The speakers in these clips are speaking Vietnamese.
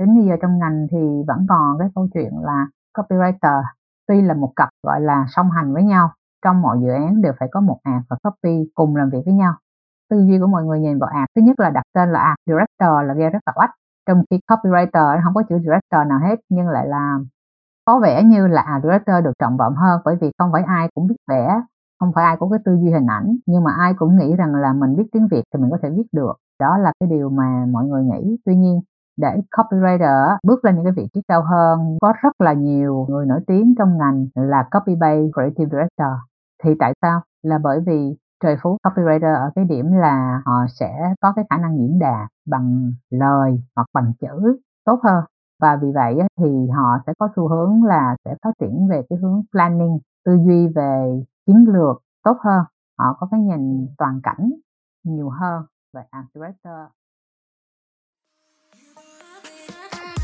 đến bây giờ trong ngành thì vẫn còn cái câu chuyện là copywriter. Tuy là một cặp, gọi là, song hành với nhau, trong mọi dự án đều phải có một ad và copy cùng làm việc với nhau. Tư duy của mọi người nhìn vào ad thứ nhất là đặt tên là ad director là nghe rất là oách. Trong khi copywriter không có chữ director nào hết, nhưng lại là có vẻ như là ad director được trọng vọng hơn, bởi vì không phải ai cũng biết vẽ, không phải ai có cái tư duy hình ảnh, nhưng mà ai cũng nghĩ rằng là mình biết tiếng việt thì mình có thể viết được. Đó là cái điều mà mọi người nghĩ. Tuy nhiên để copywriter bước lên những cái vị trí cao hơn, có rất là nhiều người nổi tiếng trong ngành là copy bay creative director. Thì tại sao? Là bởi vì trời phú copywriter ở cái điểm là họ sẽ có cái khả năng diễn đạt bằng lời hoặc bằng chữ tốt hơn. Và vì vậy thì họ sẽ có xu hướng là sẽ phát triển về cái hướng planning, tư duy về chiến lược tốt hơn. Họ có cái nhìn toàn cảnh nhiều hơn về art director.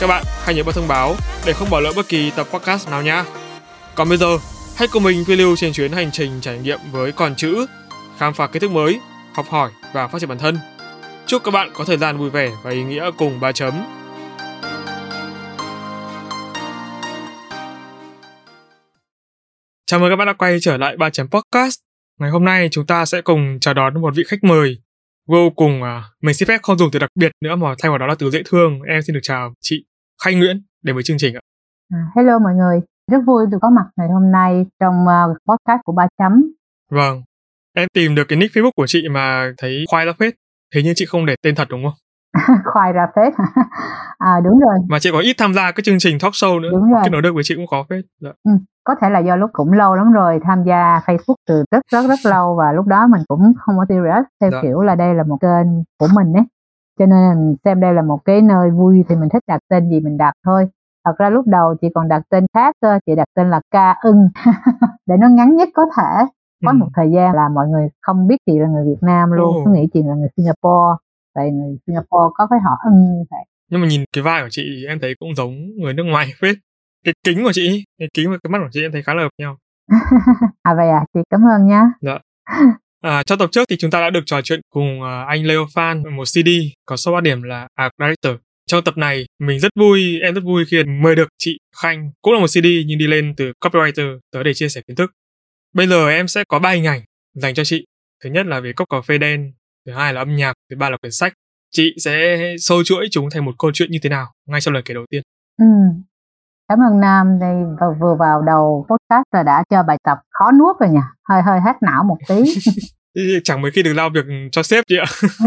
Các bạn hãy nhớ bật thông báo để không bỏ lỡ bất kỳ tập podcast nào nhé. Còn bây giờ, hãy cùng mình phiêu lưu trên chuyến hành trình trải nghiệm với còn chữ, khám phá kiến thức mới, học hỏi và phát triển bản thân. Chúc các bạn có thời gian vui vẻ và ý nghĩa cùng ba chấm. Chào mừng các bạn đã quay trở lại ba chấm podcast. Ngày hôm nay chúng ta sẽ cùng chào đón một vị khách mời vô cùng à, mình xin phép không dùng từ đặc biệt nữa mà thay vào đó là từ dễ thương. Em xin được chào chị Khanh Nguyễn đến với chương trình ạ. À, hello mọi người, rất vui được có mặt ngày hôm nay trong uh, podcast của ba chấm. Vâng, em tìm được cái nick Facebook của chị mà thấy khoai ra phết. Thế nhưng chị không để tên thật đúng không? khoai ra phết. À đúng rồi. Mà chị có ít tham gia cái chương trình talk show nữa. Đúng rồi. Cái nổi được với chị cũng khó phết. Dạ. ừ, có thể là do lúc cũng lâu lắm rồi tham gia Facebook từ rất rất rất lâu và lúc đó mình cũng không có serious. Theo dạ. kiểu là đây là một kênh của mình ấy. Cho nên xem đây là một cái nơi vui thì mình thích đặt tên gì mình đặt thôi. Thật ra lúc đầu chị còn đặt tên khác cơ chị đặt tên là ca ưng. Để nó ngắn nhất có thể. Có ừ. một thời gian là mọi người không biết chị là người Việt Nam luôn. Cứ nghĩ chị là người Singapore tại người Singapore có cái họ ưng như vậy nhưng mà nhìn cái vai của chị em thấy cũng giống người nước ngoài phết cái kính của chị cái kính và cái mắt của chị em thấy khá là hợp nhau à vậy à chị cảm ơn nhá dạ À, trong tập trước thì chúng ta đã được trò chuyện cùng uh, anh Leo Phan một CD có số ba điểm là Art Director. Trong tập này, mình rất vui, em rất vui khi mời được chị Khanh, cũng là một CD nhưng đi lên từ copywriter tới để chia sẻ kiến thức. Bây giờ em sẽ có ba hình ảnh dành cho chị. Thứ nhất là về cốc cà phê đen, thứ hai là âm nhạc, thứ ba là quyển sách. Chị sẽ sâu chuỗi chúng thành một câu chuyện như thế nào ngay trong lần kể đầu tiên. Ừ. Cảm ơn Nam đây vừa vào đầu podcast là đã cho bài tập khó nuốt rồi nha, hơi hơi hát não một tí. Chẳng mấy khi được lao việc cho sếp chị ạ.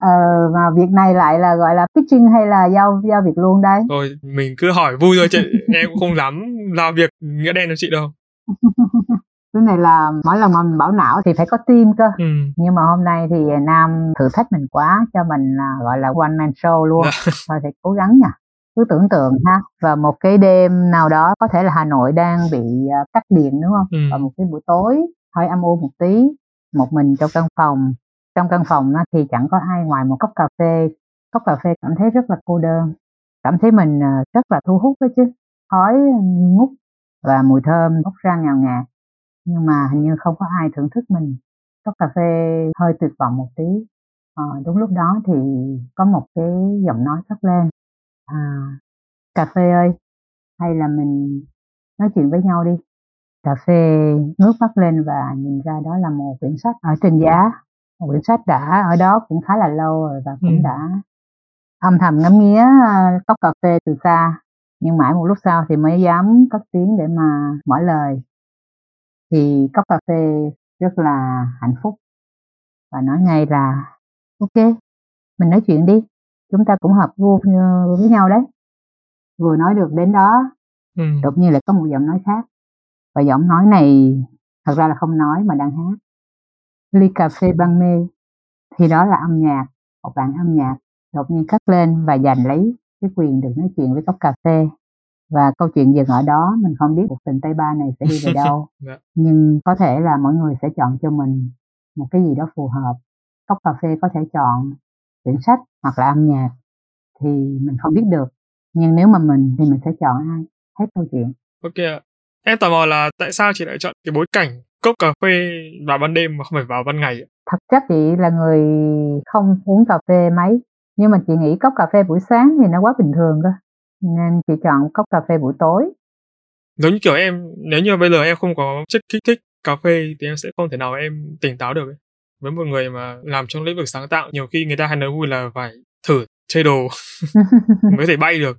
ờ, mà việc này lại là gọi là pitching hay là giao giao việc luôn đây? Rồi mình cứ hỏi vui thôi chị, em cũng không dám lao việc nghĩa đen cho chị đâu cái này là mỗi lần mà mình bảo não thì phải có team cơ. Ừ. nhưng mà hôm nay thì nam thử thách mình quá cho mình à, gọi là one man show luôn. Dạ. thôi thì cố gắng nha. Cứ tưởng tượng ha. Và một cái đêm nào đó có thể là hà nội đang bị à, cắt điện đúng không? Ừ. và một cái buổi tối hơi âm u một tí một mình trong căn phòng. Trong căn phòng thì chẳng có ai ngoài một cốc cà phê. Cốc cà phê cảm thấy rất là cô đơn. Cảm thấy mình à, rất là thu hút đó chứ. Khói ngút và mùi thơm bốc ra ngào ngạt nhưng mà hình như không có ai thưởng thức mình. Cốc cà phê hơi tuyệt vọng một tí. À, đúng lúc đó thì có một cái giọng nói cất lên. À, cà phê ơi hay là mình nói chuyện với nhau đi. Cà phê ngước mắt lên và nhìn ra đó là một quyển sách ở trên giá. Một quyển sách đã ở đó cũng khá là lâu rồi và cũng ừ. đã âm thầm ngắm nghía à, cốc cà phê từ xa. Nhưng mãi một lúc sau thì mới dám cất tiếng để mà mở lời thì cốc cà phê rất là hạnh phúc. Và nói ngay là ok mình nói chuyện đi chúng ta cũng hợp gu với nhau đấy. Vừa nói được đến đó ừ. đột nhiên lại có một giọng nói khác. Và giọng nói này thật ra là không nói mà đang hát. Ly cà phê ban mê. Thì đó là âm nhạc một bạn âm nhạc đột nhiên cất lên và giành lấy cái quyền được nói chuyện với cốc cà phê và câu chuyện dừng ở đó mình không biết cuộc tình Tây Ba này sẽ đi về đâu. Dạ. nhưng có thể là mọi người sẽ chọn cho mình một cái gì đó phù hợp. Cốc cà phê có thể chọn quyển sách hoặc là âm nhạc thì mình không biết được. Nhưng nếu mà mình thì mình sẽ chọn ai? Hết câu chuyện. Ok ạ. Em tò mò là tại sao chị lại chọn cái bối cảnh cốc cà phê vào ban đêm mà không phải vào ban ngày ạ? thật chất chị là người không uống cà phê mấy. Nhưng mà chị nghĩ cốc cà phê buổi sáng thì nó quá bình thường cơ nên chị chọn cốc cà phê buổi tối Giống như kiểu em, nếu như bây giờ em không có chất kích thích cà phê thì em sẽ không thể nào em tỉnh táo được ấy. Với một người mà làm trong lĩnh vực sáng tạo, nhiều khi người ta hay nói vui là phải thử chơi đồ mới thể bay được.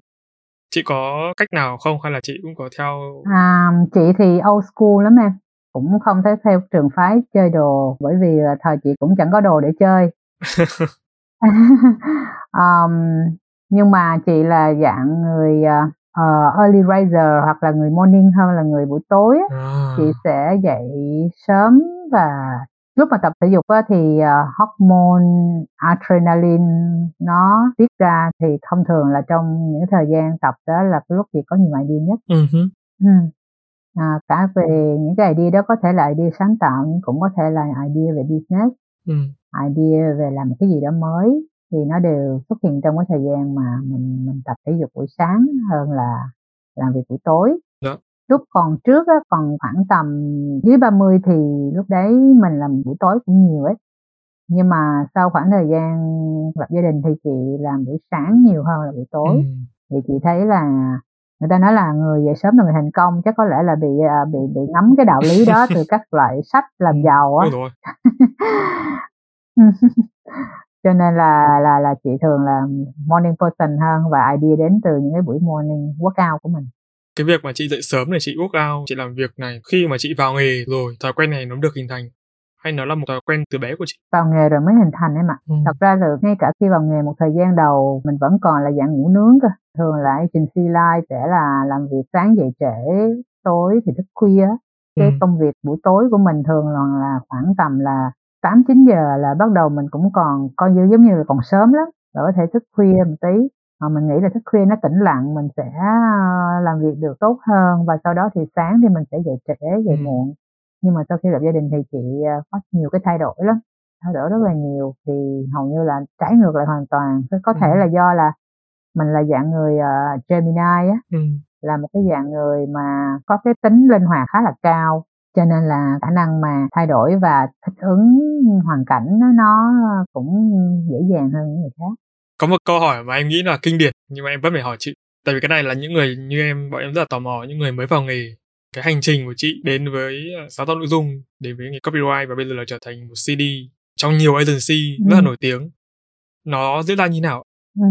Chị có cách nào không hay là chị cũng có theo à, chị thì old school lắm em cũng không thể theo trường phái chơi đồ bởi vì thời chị cũng chẳng có đồ để chơi um, nhưng mà chị là dạng người uh, early riser hoặc là người morning hơn là người buổi tối à, chị sẽ dậy sớm và lúc mà tập thể dục á, thì uh, hormone adrenaline nó tiết ra thì thông thường là trong những thời gian tập đó là cái lúc chị có nhiều idea nhất. Hứ, ừ. à, cả về những cái idea đó có thể là idea sáng tạo nhưng cũng có thể là idea về business. Ừ, idea về làm cái gì đó mới thì nó đều xuất hiện trong cái thời gian mà mình mình tập thể dục buổi sáng hơn là làm việc buổi tối. Dạ. Lúc còn trước á, còn khoảng tầm dưới 30 thì lúc đấy mình làm buổi tối cũng nhiều ấy. Nhưng mà sau khoảng thời gian lập gia đình thì chị làm buổi sáng nhiều hơn là buổi tối. ừ. Thì chị thấy là người ta nói là người dậy sớm là người thành công chắc có lẽ là bị à, bị bị ngấm cái đạo lý đó từ các loại sách làm giàu á. cho nên là là là chị thường là morning person hơn và idea đến từ những cái buổi morning workout của mình Cái việc mà chị dậy sớm để chị work out, chị làm việc này khi mà chị vào nghề rồi, thói quen này nó được hình thành hay nó là một thói quen từ bé của chị? vào nghề rồi mới hình thành ấy mà Ừ. thật ra là ngay cả khi vào nghề một thời gian đầu mình vẫn còn là dạng ngủ nướng cơ thường là agency life sẽ là làm việc sáng dậy trễ tối thì thức khuya cái Ừ. công việc buổi tối của mình thường là khoảng tầm là 8 9 giờ là bắt đầu mình cũng còn coi như giống như là còn sớm lắm. Rồi có thể thức khuya một tí. Mà mình nghĩ là thức khuya nó tĩnh lặng mình sẽ ờ, làm việc được tốt hơn. Và sau đó thì sáng thì mình sẽ dậy trễ dậy Ừ. muộn. Nhưng mà sau khi lập gia đình thì chị ờ, có nhiều cái thay đổi lắm thay đổi rất là nhiều. Thì hầu như là trái ngược lại hoàn toàn. Có thể Ừ. là do là mình là dạng người ờ, Gemini á Ừ. là một cái dạng người mà có cái tính linh hoạt khá là cao cho nên là khả năng mà thay đổi và thích ứng hoàn cảnh nó, nó cũng dễ dàng hơn những người khác Có một câu hỏi mà em nghĩ là kinh điển nhưng mà em vẫn phải hỏi chị. Tại vì cái này là những người như em, bọn em rất là tò mò, những người mới vào nghề. Cái hành trình của chị đến với ờ, sáng tạo nội dung, đến với nghề copyright và bây giờ là trở thành một CD trong nhiều agency rất là Ừ. nổi tiếng. Nó diễn ra như nào? ừ.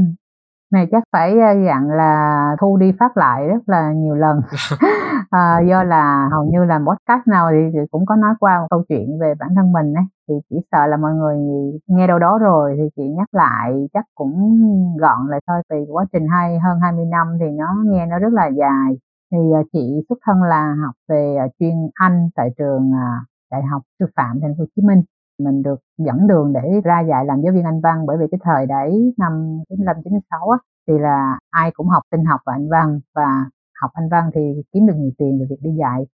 này chắc phải ờ, dặn là thu đi phát lại rất là nhiều lần à, do là hầu như là podcast nào thì thì cũng có nói qua một câu chuyện về bản thân mình ấy. Thì chỉ sợ là mọi người nghe đâu đó rồi thì chị nhắc lại chắc cũng gọn lại thôi vì quá trình hay hơn 20 năm thì nó nghe nó rất là dài. Thì à, chị xuất thân là học về à, chuyên Anh tại trường à, Đại học Sư phạm Thành phố Hồ Chí Minh. Mình được dẫn đường để ra dạy làm giáo viên Anh văn bởi vì cái thời đấy năm 95 96 á thì là ai cũng học tin học và Anh văn. Và học Anh văn thì kiếm được nhiều tiền về việc đi dạy.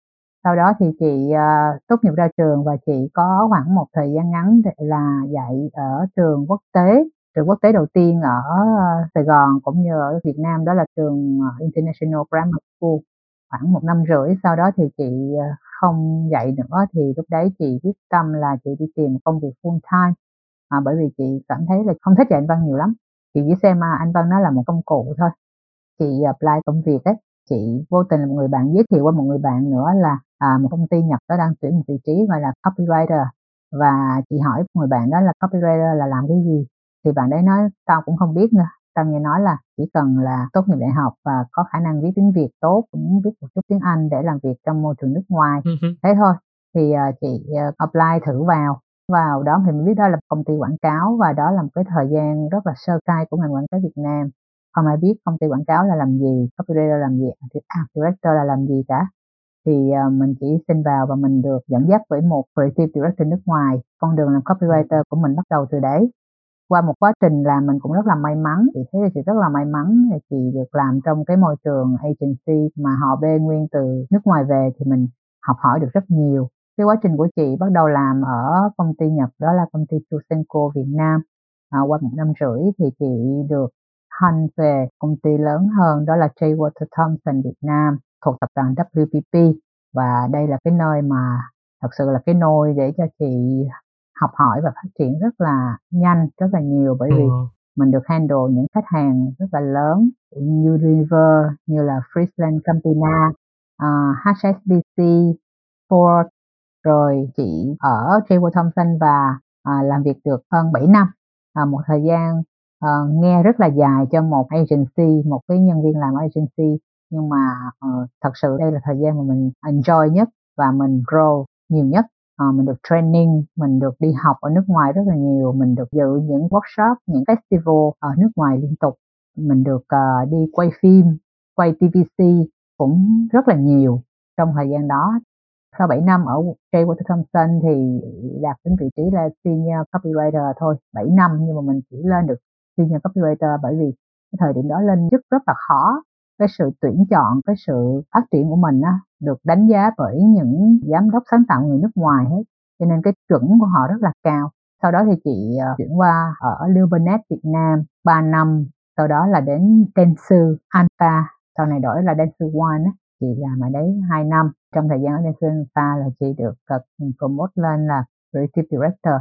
Sau đó thì chị uh, tốt nghiệp ra trường và chị có khoảng một thời gian ngắn là dạy ở trường quốc tế trường quốc tế đầu tiên ở uh, Sài Gòn cũng như ở Việt Nam đó là trường ờ, International Grammar School. Khoảng một năm rưỡi sau đó thì chị uh, không dạy nữa thì lúc đấy chị quyết tâm là chị đi tìm công việc full time à, bởi vì chị cảm thấy là không thích dạy anh văn nhiều lắm. Chị chỉ xem mà anh văn nó là một công cụ thôi. Chị apply công việc ấy chị vô tình là một người bạn giới thiệu qua một người bạn nữa là à, một công ty Nhật đó đang tuyển một vị trí gọi là copywriter. Và chị hỏi người bạn đó là copywriter là làm cái gì? Thì bạn đấy nói tao cũng không biết nữa. Tao nghe nói là chỉ cần là tốt nghiệp đại học và có khả năng viết tiếng Việt tốt cũng biết một chút tiếng Anh để làm việc trong môi trường nước ngoài. Ừ thế thôi thì à, chị à, apply thử vào. Vào đó thì mình biết đó là một công ty quảng cáo và đó là một cái thời gian rất là sơ khai của ngành quảng cáo Việt Nam không ai biết công ty quảng cáo là làm gì copywriter làm gì thì art à, director là làm gì cả. Thì uh, mình chỉ xin vào và mình được dẫn dắt bởi một creative director nước ngoài. Con đường làm copywriter của mình bắt đầu từ đấy. Qua một quá trình làm mình cũng rất là may mắn. Chị thấy là chị rất là may mắn là chị được làm trong cái môi trường agency mà họ bê nguyên từ nước ngoài về thì mình học hỏi được rất nhiều. Cái quá trình của chị bắt đầu làm ở công ty Nhật đó là công ty Tusenko Việt Nam. À, qua một năm rưỡi thì chị được hunt về công ty lớn hơn đó là J. Walter Thompson Việt Nam thuộc tập đoàn WPP và đây là cái nơi mà thật sự là cái nôi để cho chị học hỏi và phát triển rất là nhanh rất là nhiều bởi vì ừ. mình được handle những khách hàng rất là lớn như River như là Friesland Campina uh, HSBC Ford rồi chị ở Trevor Thompson và uh, làm việc được hơn 7 năm uh, một thời gian uh, nghe rất là dài cho một agency một cái nhân viên làm agency nhưng mà uh, thật sự đây là thời gian mà mình enjoy nhất và mình grow nhiều nhất uh, mình được training mình được đi học ở nước ngoài rất là nhiều mình được dự những workshop những festival ở nước ngoài liên tục mình được uh, đi quay phim quay tvc cũng rất là nhiều trong thời gian đó sau 7 năm ở J. Walter Thompson thì đạt đến vị trí là senior copywriter thôi 7 năm nhưng mà mình chỉ lên được senior copywriter bởi vì cái thời điểm đó lên chức rất là khó. Cái sự tuyển chọn cái sự phát triển của mình á, được đánh giá bởi những giám đốc sáng tạo người nước ngoài hết. Cho nên cái chuẩn của họ rất là cao. Sau đó thì chị ờ, chuyển qua ở Lubernet Việt Nam 3 năm sau đó là đến Densu Alpha sau này đổi là Densu One á. chị làm ở đấy 2 năm. Trong thời gian ở Densu Alpha là chị được ờ, promote lên là Creative Director.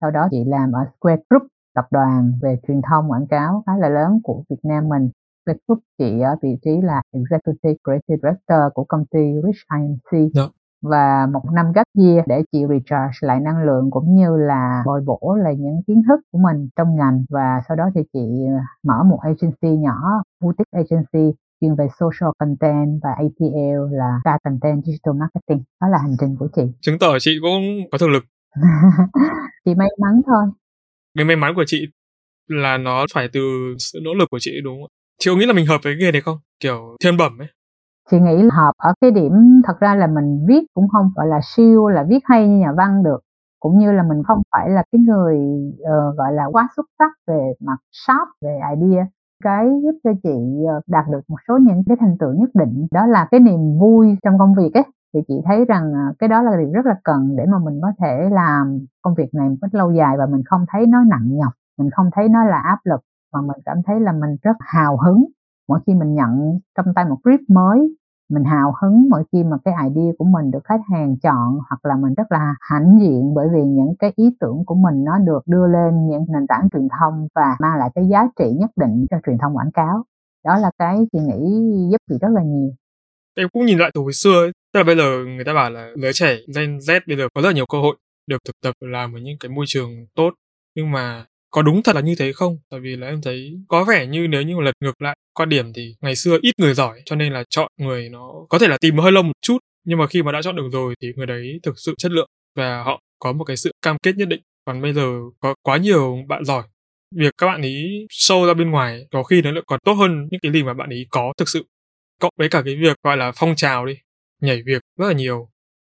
Sau đó chị làm ở Square Group tập đoàn về truyền thông quảng cáo khá là lớn của Việt Nam mình. Facebook chị ở vị trí là Executive Creative Director của công ty Rich IMC Đó. Dạ. và một năm gap year để chị recharge lại năng lượng cũng như là bồi bổ lại những kiến thức của mình trong ngành. Và sau đó thì chị mở một agency nhỏ boutique agency chuyên về social content và ATL là K content digital marketing. Đó là hành trình của chị. Chứng tỏ chị cũng có thực lực. Chị may mắn thôi cái may mắn của chị là nó phải từ sự nỗ lực của chị đúng không chị có nghĩ là mình hợp với nghề này không? Kiểu thiên bẩm ấy. Chị nghĩ là hợp. Ở cái điểm thật ra là mình viết cũng không gọi là siêu là viết hay như nhà văn được. Cũng như là mình không phải là cái người uh, gọi là quá xuất sắc về mặt shop về idea. Cái giúp cho chị ờ, đạt được một số những cái thành tựu nhất định. Đó là cái niềm vui trong công việc ấy thì chị thấy rằng à, cái đó là điều rất là cần để mà mình có thể làm công việc này một cách lâu dài và mình không thấy nó nặng nhọc, mình không thấy nó là áp lực, mà mình cảm thấy là mình rất hào hứng. Mỗi khi mình nhận trong tay một brief mới, mình hào hứng mỗi khi mà cái idea của mình được khách hàng chọn hoặc là mình rất là hãnh diện bởi vì những cái ý tưởng của mình nó được đưa lên những nền tảng truyền thông và mang lại cái giá trị nhất định cho truyền thông quảng cáo. Đó là cái chị nghĩ giúp chị rất là nhiều. Em cũng nhìn lại từ hồi xưa ấy tức là bây giờ người ta bảo là lứa trẻ Gen Z bây giờ có rất là nhiều cơ hội được thực tập làm ở những cái môi trường tốt. Nhưng mà có đúng thật là như thế không? Tại vì là em thấy có vẻ như nếu như lật ngược lại quan điểm thì ngày xưa ít người giỏi, cho nên là chọn người nó có thể là tìm hơi lâu một chút. Nhưng mà khi mà đã chọn được rồi thì người đấy thực sự chất lượng và họ có một cái sự cam kết nhất định. Còn bây giờ có quá nhiều bạn giỏi. Việc các bạn ý show ra bên ngoài có khi nó lại còn tốt hơn những cái gì mà bạn ý có thực sự. Cộng với cả cái việc gọi là phong trào đi nhảy việc rất là nhiều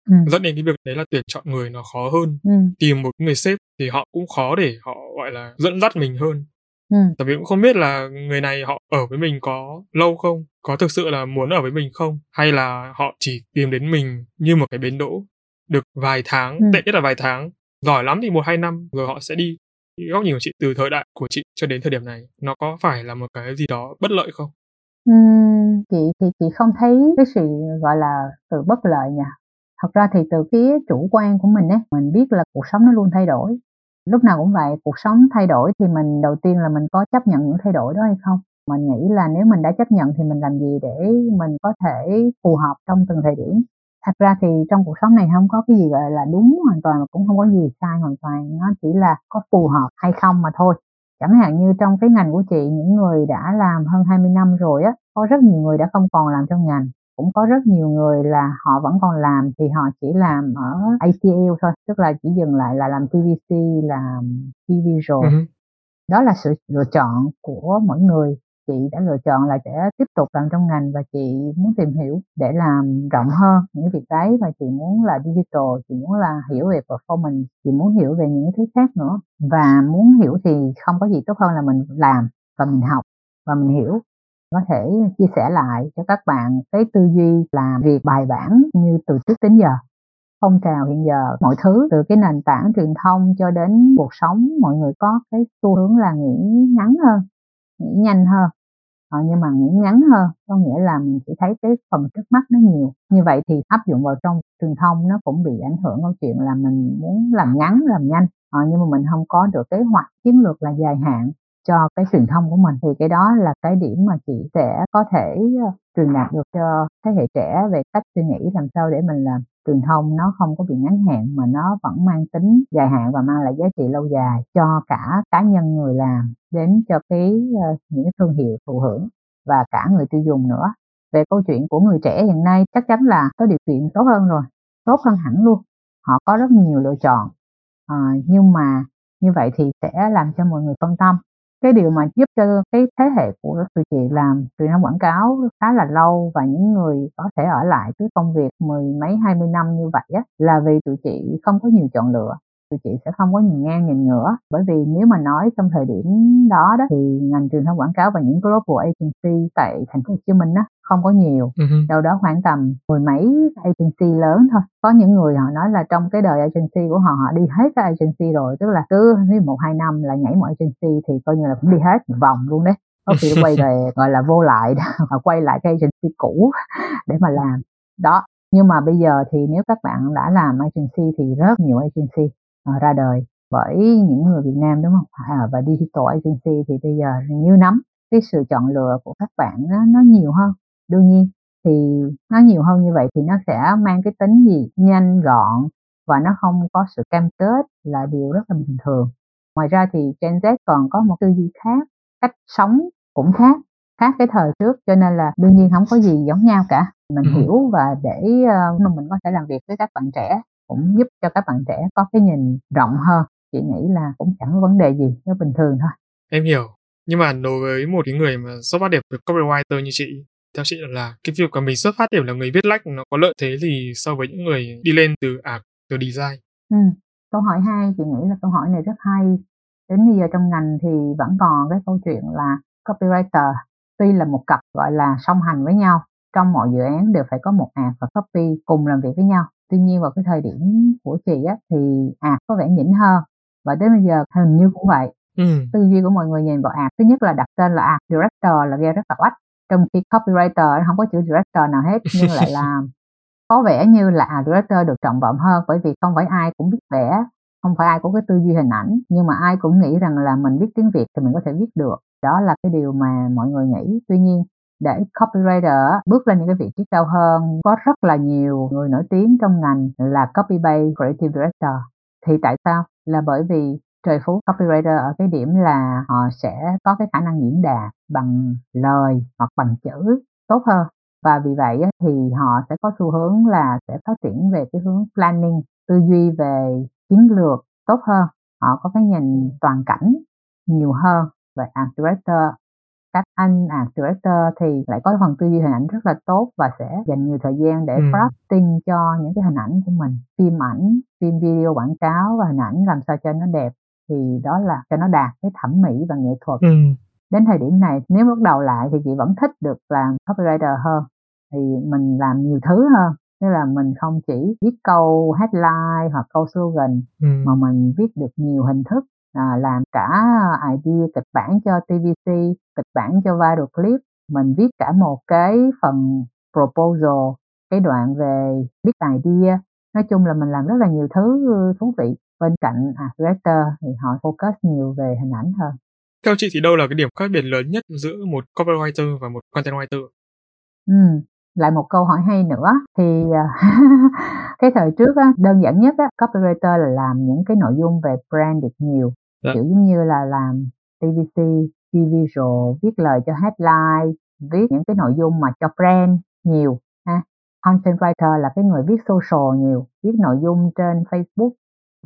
ừ. dẫn đến cái việc đấy là tuyển chọn người nó khó hơn ừ. tìm một người sếp thì họ cũng khó để họ gọi là dẫn dắt mình hơn ừ. tại vì cũng không biết là người này họ ở với mình có lâu không có thực sự là muốn ở với mình không hay là họ chỉ tìm đến mình như một cái bến đỗ được vài tháng ừ. tệ nhất là vài tháng giỏi lắm thì một hai năm rồi họ sẽ đi góc nhìn của chị từ thời đại của chị cho đến thời điểm này nó có phải là một cái gì đó bất lợi không Ừm, chị thì chị không thấy cái sự, gọi là, từ bất lợi nha. Thật ra thì từ phía chủ quan của mình ấy mình biết là cuộc sống nó luôn thay đổi. Lúc nào cũng vậy, cuộc sống thay đổi thì mình đầu tiên là mình có chấp nhận những thay đổi đó hay không? Mình nghĩ là nếu mình đã chấp nhận thì mình làm gì để mình có thể phù hợp trong từng thời điểm. Thật ra thì trong cuộc sống này không có cái gì, gọi là, đúng hoàn toàn, cũng không có gì sai hoàn toàn, nó chỉ là có phù hợp hay không mà thôi. Chẳng hạn như trong cái ngành của chị, những người đã làm hơn 20 năm rồi á, có rất nhiều người đã không còn làm trong ngành. Cũng có rất nhiều người là họ vẫn còn làm thì họ chỉ làm ở ATL thôi tức là chỉ dừng lại là làm TVC làm TV visual uh-huh. đó là sự lựa chọn của mỗi người chị đã lựa chọn là sẽ tiếp tục làm trong ngành và chị muốn tìm hiểu để làm rộng hơn những việc đấy và chị muốn là digital, chị muốn là hiểu về performance, chị muốn hiểu về những thứ khác nữa. Và muốn hiểu thì không có gì tốt hơn là mình làm và mình học và mình hiểu. Có thể chia sẻ lại cho các bạn cái tư duy làm việc bài bản như từ trước đến giờ, phong trào hiện giờ, mọi thứ, từ cái nền tảng truyền thông cho đến cuộc sống, mọi người có cái xu hướng là nghĩ ngắn hơn, nghĩ nhanh hơn ờ, nhưng mà nghĩ ngắn hơn có nghĩa là mình chỉ thấy cái phần trước mắt nó nhiều. Như vậy thì áp dụng vào trong truyền thông nó cũng bị ảnh hưởng câu chuyện là mình muốn làm ngắn làm nhanh. Ờ, nhưng mà mình không có được kế hoạch chiến lược là dài hạn cho cái truyền thông của mình. Thì cái đó là cái điểm mà chị sẽ có thể ờ, truyền đạt được cho thế hệ trẻ về cách suy nghĩ làm sao để mình làm. Truyền thông nó không có bị ngắn hạn mà nó vẫn mang tính dài hạn và mang lại giá trị lâu dài cho cả cá nhân người làm đến cho cái ờ, những cái thương hiệu thụ hưởng và cả người tiêu dùng nữa. Về câu chuyện của người trẻ hiện nay chắc chắn là có điều kiện tốt hơn rồi tốt hơn hẳn luôn. Họ có rất nhiều lựa chọn à, nhưng mà như vậy thì sẽ làm cho mọi người phân tâm cái điều mà giúp cho cái thế hệ của tụi chị làm truyền thông quảng cáo khá là lâu và những người có thể ở lại cái công việc mười mấy, hai mươi năm như vậy á, là vì tụi chị không có nhiều chọn lựa. Tụi chị sẽ không có nhìn ngang, nhìn ngửa. Bởi vì nếu mà nói trong thời điểm đó đó, thì ngành truyền thông quảng cáo và những global agency tại thành phố Hồ Chí Minh á không có nhiều. Uh-huh. đâu đó khoảng tầm mười mấy agency lớn thôi. Có những người họ nói là trong cái đời agency của họ họ đi hết cái agency rồi tức là cứ một hai năm là nhảy một agency thì coi như là cũng đi hết một vòng luôn đấy. Có khi quay về gọi là vô lại hoặc quay lại cái agency cũ để mà làm. Đó nhưng mà bây giờ thì nếu các bạn đã làm agency thì rất nhiều agency uh, ra đời bởi những người Việt Nam đúng không? À, và digital agency thì bây giờ như nắm cái sự chọn lựa của các bạn nó, nó nhiều hơn đương nhiên thì nó nhiều hơn như vậy thì nó sẽ mang cái tính gì? Nhanh gọn và nó không có sự cam kết là điều rất là bình thường. Ngoài ra thì Gen Z còn có một tư duy khác cách sống cũng khác khác cái thời trước cho nên là đương nhiên không có gì giống nhau cả. Mình ừ. hiểu và để uh, mình có thể làm việc với các bạn trẻ cũng giúp cho các bạn trẻ có cái nhìn rộng hơn. Chị nghĩ là cũng chẳng có vấn đề gì nó bình thường thôi. Em hiểu. Nhưng mà đối với một cái người mà xuất phát điểm về copywriter như chị theo chị là cái việc của mình xuất phát điểm là người viết lách nó có lợi thế gì so với những người đi lên từ art từ design ừ. câu hỏi hai chị nghĩ là câu hỏi này rất hay đến bây giờ trong ngành thì vẫn còn cái câu chuyện là copywriter tuy là một cặp gọi là song hành với nhau trong mọi dự án đều phải có một art và copy cùng làm việc với nhau tuy nhiên vào cái thời điểm của chị á thì art có vẻ nhỉnh hơn và đến bây giờ hình như cũng vậy ừ. tư duy của mọi người nhìn vào art thứ nhất là đặt tên là art director là nghe rất là oách trong khi copywriter không có chữ director nào hết nhưng lại là có vẻ như là à, director được trọng vọng hơn bởi vì không phải ai cũng biết vẽ không phải ai có cái tư duy hình ảnh nhưng mà ai cũng nghĩ rằng là mình biết tiếng việt thì mình có thể viết được. Đó là cái điều mà mọi người nghĩ. Tuy nhiên để copywriter bước lên những cái vị trí cao hơn có rất là nhiều người nổi tiếng trong ngành là copy based creative director. Thì tại sao? Là bởi vì trời phú copywriter ở cái điểm là họ sẽ có cái khả năng diễn đạt bằng lời hoặc bằng chữ tốt hơn. Và vì vậy thì họ sẽ có xu hướng là sẽ phát triển về cái hướng planning tư duy về chiến lược tốt hơn. Họ có cái nhìn toàn cảnh nhiều hơn. Về art director các anh art director thì lại có phần tư duy hình ảnh rất là tốt và sẽ dành nhiều thời gian để ừ. crafting cho những cái hình ảnh của mình. Phim ảnh phim video quảng cáo và hình ảnh làm sao cho nó đẹp thì đó là cho nó đạt cái thẩm mỹ và nghệ thuật. Ừ. đến thời điểm này nếu bắt đầu lại thì chị vẫn thích được làm copywriter hơn. Thì mình làm nhiều thứ hơn. Tức là mình không chỉ viết câu headline hoặc câu slogan ừ. mà mình viết được nhiều hình thức à, làm cả idea kịch bản cho TVC kịch bản cho viral clip. Mình viết cả một cái phần proposal cái đoạn về viết idea. Nói chung là mình làm rất là nhiều thứ thú vị bên cạnh art director thì họ focus nhiều về hình ảnh hơn theo chị thì đâu là cái điểm khác biệt lớn nhất giữa một copywriter và một content writer ừ lại một câu hỏi hay nữa thì à, cái thời trước á, đơn giản nhất á, copywriter là làm những cái nội dung về brand được nhiều dạ. kiểu giống như là làm TVC, visual, viết lời cho headline, viết những cái nội dung mà cho brand nhiều ha. Content writer là cái người viết social nhiều, viết nội dung trên Facebook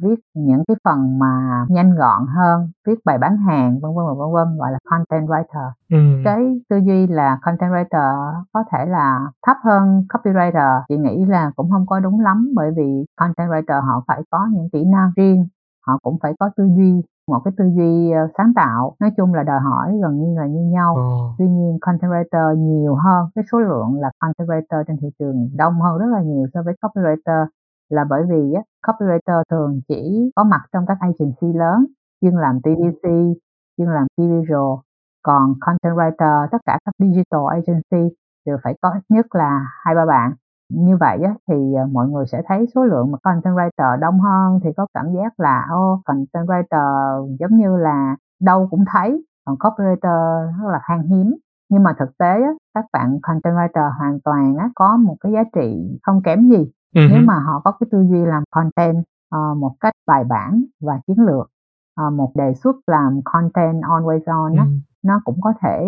viết những cái phần mà nhanh gọn hơn viết bài bán hàng vân vân vân vân gọi là content writer ừ. cái tư duy là content writer có thể là thấp hơn copywriter chị nghĩ là cũng không có đúng lắm bởi vì content writer họ phải có những kỹ năng riêng họ cũng phải có tư duy một cái tư duy ờ, sáng tạo nói chung là đòi hỏi gần như là như nhau oh. tuy nhiên content writer nhiều hơn cái số lượng là content writer trên thị trường đông hơn rất là nhiều so với copywriter là bởi vì á, copywriter thường chỉ có mặt trong các agency lớn chuyên làm TVC, chuyên làm visual, còn content writer tất cả các digital agency đều phải có ít nhất là hai ba bạn. Như vậy á, thì ờ, mọi người sẽ thấy số lượng mà content writer đông hơn thì có cảm giác là ô oh, content writer giống như là đâu cũng thấy còn copywriter rất là khan hiếm. Nhưng mà thực tế á, các bạn content writer hoàn toàn á, có một cái giá trị không kém gì uh-huh. nếu mà họ có cái tư duy làm content uh, một cách bài bản và chiến lược uh, một đề xuất làm content always on uh-huh. nó cũng có thể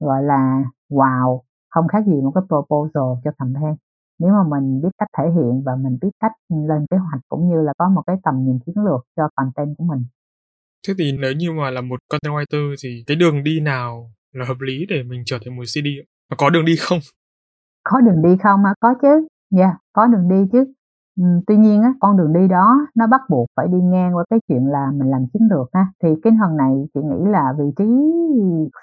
gọi là wow không khác gì một cái proposal cho campaign. Nếu mà mình biết cách thể hiện và mình biết cách lên kế hoạch cũng như là có một cái tầm nhìn chiến lược cho content của mình. Thế thì nếu như mà là một content writer thì cái đường đi nào là hợp lý để mình trở thành một CD có đường đi không? Có đường đi không á? Có chứ dạ yeah, có đường đi chứ. Ừ, tuy nhiên á con đường đi đó nó bắt buộc phải đi ngang qua cái chuyện là mình làm chiến lược ha. Thì cái phần này chị nghĩ là vị trí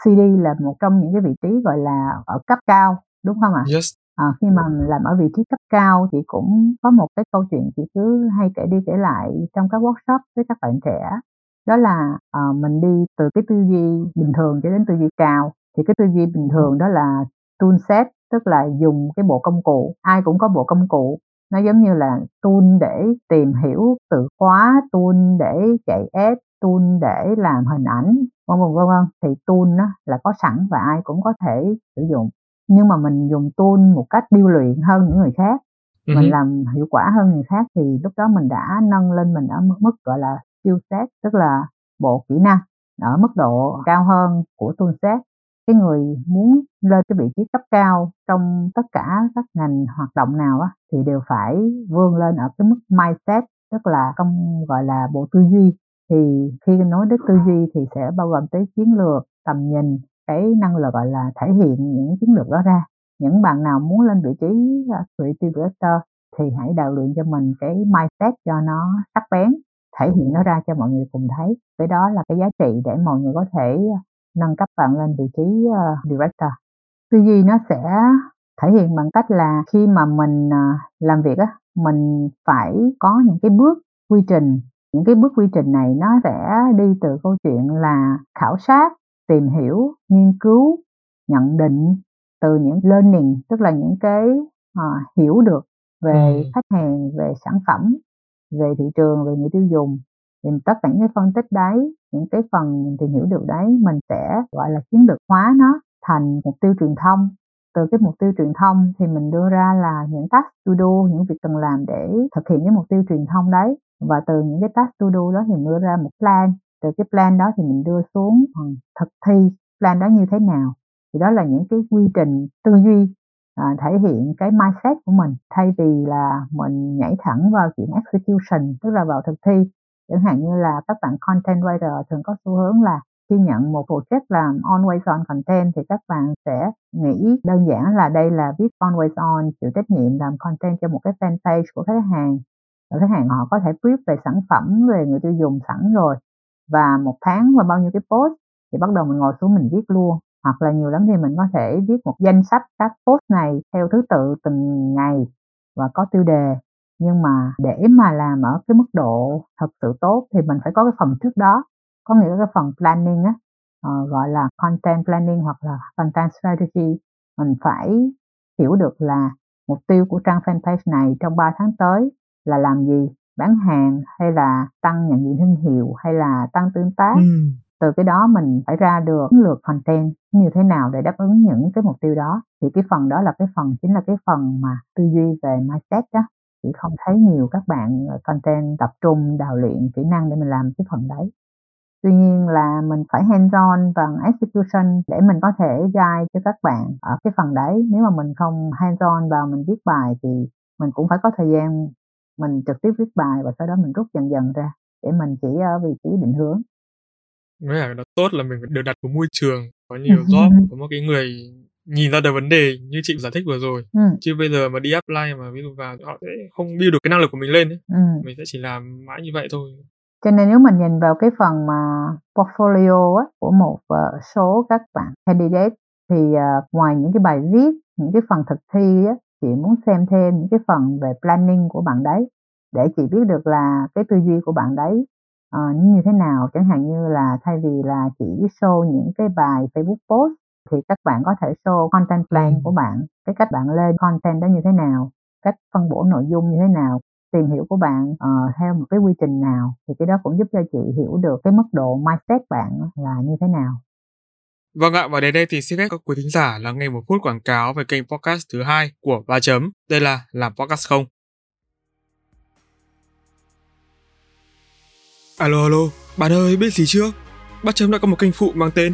CD là một trong những cái vị trí gọi là ở cấp cao đúng không ạ? Yes. À, khi mà làm ở vị trí cấp cao chị cũng có một cái câu chuyện chị cứ hay kể đi kể lại trong các workshop với các bạn trẻ. Đó là uh, mình đi từ cái tư duy bình thường cho đến tư duy cao. Thì cái tư duy bình thường đó là tool set tức là dùng cái bộ công cụ ai cũng có bộ công cụ. Nó giống như là tool để tìm hiểu từ khóa tool để chạy ads tool để làm hình ảnh vân vân vân vân. Thì tool nó là có sẵn và ai cũng có thể sử dụng. Nhưng mà mình dùng tool một cách điêu luyện hơn những người khác uh-huh. mình làm hiệu quả hơn người khác thì lúc đó mình đã nâng lên mình ở mức, mức gọi là skill set tức là bộ kỹ năng ở mức độ cao hơn của tool set cái người muốn lên cái vị trí cấp cao trong tất cả các ngành hoạt động nào á, thì đều phải vươn lên ở cái mức mindset, tức là công gọi là bộ tư duy. Thì khi nói đến tư duy thì sẽ bao gồm tới chiến lược, tầm nhìn, cái năng lực gọi là thể hiện những chiến lược đó ra. Những bạn nào muốn lên vị trí à, creative director thì hãy đào luyện cho mình cái mindset cho nó sắc bén, thể hiện nó ra cho mọi người cùng thấy. Cái đó là cái giá trị để mọi người có thể nâng cấp bạn lên vị trí uh, director. Tư duy nó sẽ thể hiện bằng cách là khi mà mình uh, làm việc á mình phải có những cái bước quy trình. Những cái bước quy trình này nó sẽ đi từ câu chuyện là khảo sát tìm hiểu nghiên cứu nhận định từ những learning tức là những cái uh, hiểu được về ừ. khách hàng về sản phẩm về thị trường về người tiêu dùng thì tất cả những cái phân tích đấy những cái phần mình tìm hiểu được đấy mình sẽ gọi là chiến lược hóa nó thành mục tiêu truyền thông. Từ cái mục tiêu truyền thông thì mình đưa ra là những task to do những việc cần làm để thực hiện cái mục tiêu truyền thông đấy. Và từ những cái task to do đó thì mình đưa ra một plan. Từ cái plan đó thì mình đưa xuống phần thực thi plan đó như thế nào. Thì đó là những cái quy trình tư duy à, thể hiện cái mindset của mình. Thay vì là mình nhảy thẳng vào chuyện execution tức là vào thực thi chẳng hạn như là các bạn content writer thường có xu hướng là khi nhận một project làm always on content thì các bạn sẽ nghĩ đơn giản là đây là viết always on, chịu trách nhiệm làm content cho một cái fanpage của khách hàng. Và khách hàng họ có thể brief về sản phẩm về người tiêu dùng sẵn rồi. Và một tháng và bao nhiêu cái post thì bắt đầu mình ngồi xuống mình viết luôn. Hoặc là nhiều lắm thì mình có thể viết một danh sách các post này theo thứ tự từng ngày và có tiêu đề nhưng mà để mà làm ở cái mức độ thật sự tốt thì mình phải có cái phần trước đó. Có nghĩa là cái phần planning á uh, gọi là content planning hoặc là content strategy mình phải hiểu được là mục tiêu của trang fanpage này trong 3 tháng tới là làm gì bán hàng hay là tăng nhận diện thương hiệu hay là tăng tương tác. Ừ. từ cái đó mình phải ra được lược content như thế nào để đáp ứng những cái mục tiêu đó. Thì cái phần đó là cái phần chính là cái phần mà tư duy về mindset đó chỉ không thấy nhiều các bạn ờ, content tập trung đào luyện kỹ năng để mình làm cái phần đấy. Tuy nhiên là mình phải hands on bằng execution để mình có thể guide cho các bạn ở cái phần đấy. Nếu mà mình không hands on vào mình viết bài thì mình cũng phải có thời gian mình trực tiếp viết bài và sau đó mình rút dần dần ra để mình chỉ ở vị trí định hướng. Với cả nó tốt là mình được đặt vào môi trường có nhiều job, có một cái người nhìn ra được vấn đề như chị giải thích vừa rồi. Ừm. Chứ bây giờ mà đi apply mà ví dụ vào họ sẽ không build được cái năng lực của mình lên ấy. Ừm. Mình sẽ chỉ làm mãi như vậy thôi. Cho nên nếu mình nhìn vào cái phần mà portfolio á, của một, ờ, số các bạn candidate thì, ờ, ngoài những cái bài viết, những cái phần thực thi á, chị muốn xem thêm những cái phần về planning của bạn đấy, để chị biết được là cái tư duy của bạn đấy, nó như thế nào. Chẳng hạn như là thay vì là chỉ show những cái bài Facebook post thì các bạn có thể show content plan của bạn, cái cách bạn lên content đó như thế nào, cách phân bổ nội dung như thế nào, tìm hiểu của bạn, ờ, theo một cái quy trình nào, thì cái đó cũng giúp cho chị hiểu được cái mức độ mindset bạn là như thế nào. Vâng ạ, và đến đây thì xin phép các quý thính giả lắng nghe một phút quảng cáo về kênh podcast thứ hai của Ba Chấm. Đây là Làm Podcast Không. Alo alo, bạn ơi biết gì chưa? Ba Chấm đã có một kênh phụ mang tên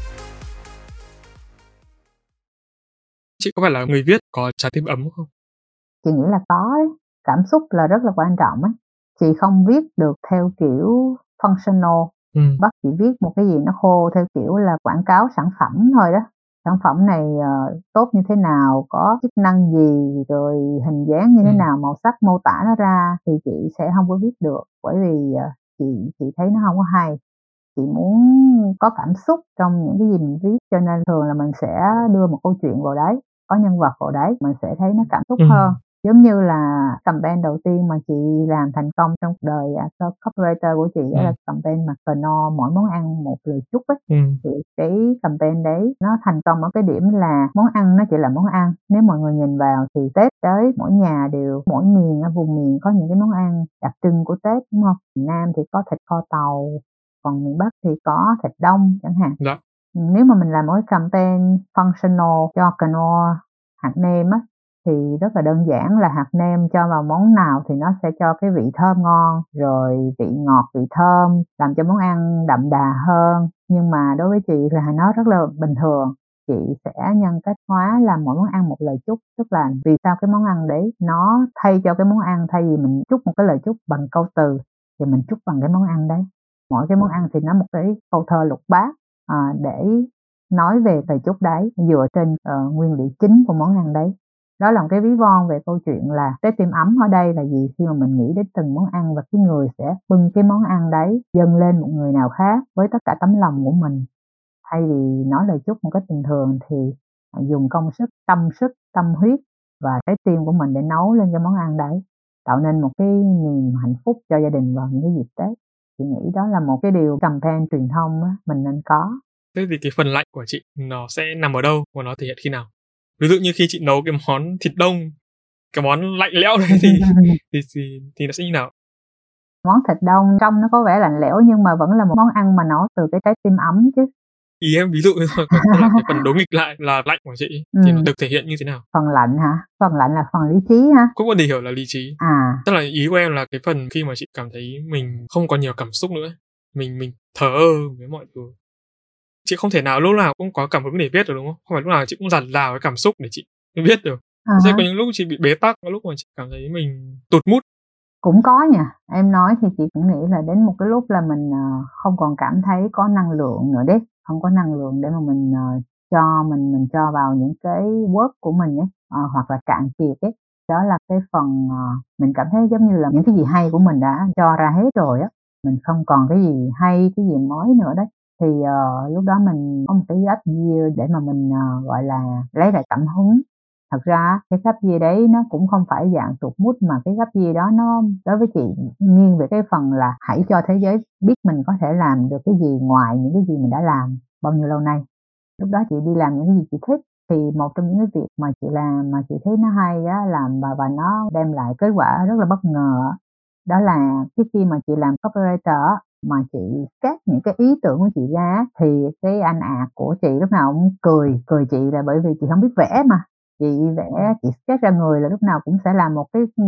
Chị có phải là người viết có trái tim ấm không? Chị nghĩ là có đấy, cảm xúc là rất là quan trọng ấy. Chị không viết được theo kiểu functional, Ừ. bắt chị viết một cái gì nó khô theo kiểu là quảng cáo sản phẩm thôi đó. Sản phẩm này, ờ, tốt như thế nào, có chức năng gì, rồi hình dáng như thế Ừm. nào, màu sắc mô tả nó ra thì chị sẽ hông có viết được, bởi vì, ờ, chị chị thấy nó hông có hay. Chị muốn có cảm xúc trong những cái gì mình viết, cho nên thường là mình sẽ đưa một câu chuyện vào đấy, có nhân vật vào đấy, mình sẽ thấy nó cảm xúc Ừm. hơn. Giống như là campaign đầu tiên mà chị làm thành công trong đời, à, co copywriter của chị đó là Ừm. campaign mà Knorr mỗi món ăn một lời chúc ấy. Ừm. Thì cái campaign đấy nó thành công ở cái điểm là món ăn nó chỉ là món ăn, nếu mọi người nhìn vào thì Tết tới mỗi nhà đều mỗi miền ở vùng miền có những cái món ăn đặc trưng của Tết, đúng hông? Miền Nam thì có thịt kho tàu, còn miền Bắc thì có thịt đông chẳng hạn. Dạ. Nếu mà mình làm một cái campaign functional cho canola hạt nêm á, thì rất là đơn giản là hạt nêm cho vào món nào thì nó sẽ cho cái vị thơm ngon, rồi vị ngọt, vị thơm, làm cho món ăn đậm đà hơn. Nhưng mà đối với chị là nó rất là bình thường, chị sẽ nhân cách hóa làm mỗi món ăn một lời chúc, tức là vì sao cái món ăn đấy nó thay cho cái món ăn thay vì mình chúc một cái lời chúc bằng câu từ thì mình chúc bằng cái món ăn đấy. Mỗi cái món ăn thì nó một cái câu thơ lục bát, à, để nói về lời chúc đấy, dựa trên, uh, nguyên liệu chính của món ăn đấy. Đó là một cái ví von về câu chuyện là trái tim ấm ở đây là gì? Khi mà mình nghĩ đến từng món ăn và cái người sẽ bưng cái món ăn đấy dâng lên một người nào khác với tất cả tấm lòng của mình. Thay vì nói lời chúc một cách bình thường thì, à, dùng công sức, tâm sức, tâm huyết và trái tim của mình để nấu lên cho món ăn đấy, tạo nên một cái niềm hạnh phúc cho gia đình vào những cái dịp Tết. Chị nghĩ đó là một cái điều campaign truyền thông á, mình nên có. Thế thì cái phần lạnh của chị nó sẽ nằm ở đâu và nó thể hiện khi nào? Ví dụ như khi chị nấu cái món thịt đông, cái món lạnh lẽo đấy thì thì thì thì nó sẽ như nào? Món thịt đông trông nó có vẻ lạnh lẽo nhưng mà vẫn là một món ăn mà nấu từ cái trái tim ấm chứ. Ý em ví dụ là cái phần đối nghịch lại là lạnh của chị thì nó được thể hiện như thế nào? Phần lạnh hả? Phần lạnh là phần lý trí ha? Cũng có thể hiểu là lý trí. À. Tức là ý của em là cái phần khi mà chị cảm thấy mình không còn nhiều cảm xúc nữa, mình mình thờ ơ với mọi thứ. Chị không thể nào lúc nào cũng có cảm hứng để viết được, đúng không? Không phải lúc nào chị cũng dạt dào cái cảm xúc để chị viết được. À Sẽ có những lúc chị bị bế tắc, có lúc mà chị cảm thấy mình tụt mood. Cũng có nha, em nói thì chị cũng nghĩ là đến một cái lúc là mình, ờ, không còn cảm thấy có năng lượng nữa đấy, không có năng lượng để mà mình, uh, cho mình mình cho vào những cái work của mình ấy, uh, hoặc là cạn kiệt ấy. Đó là cái phần, uh, mình cảm thấy giống như là những cái gì hay của mình đã cho ra hết rồi á, mình không còn cái gì hay, cái gì mới nữa đấy. Thì, uh, lúc đó mình có một cái gap year để mà mình, uh, gọi là, lấy lại cảm hứng. Thật ra cái gấp gì đấy nó cũng không phải dạng tụt mút mà cái gấp gì đó nó đối với chị nghiêng về cái phần là hãy cho thế giới biết mình có thể làm được cái gì ngoài những cái gì mình đã làm bao nhiêu lâu nay. Lúc đó chị đi làm những cái gì chị thích, thì một trong những cái việc mà chị làm mà chị thấy nó hay á, làm và và nó đem lại kết quả rất là bất ngờ đó là cái khi mà chị làm copywriter mà chị cắt những cái ý tưởng của chị ra thì cái anh à của chị lúc nào cũng cười cười chị là bởi vì chị không biết vẽ mà chị vẽ chị sketch ra người là lúc nào cũng sẽ là một cái ừ,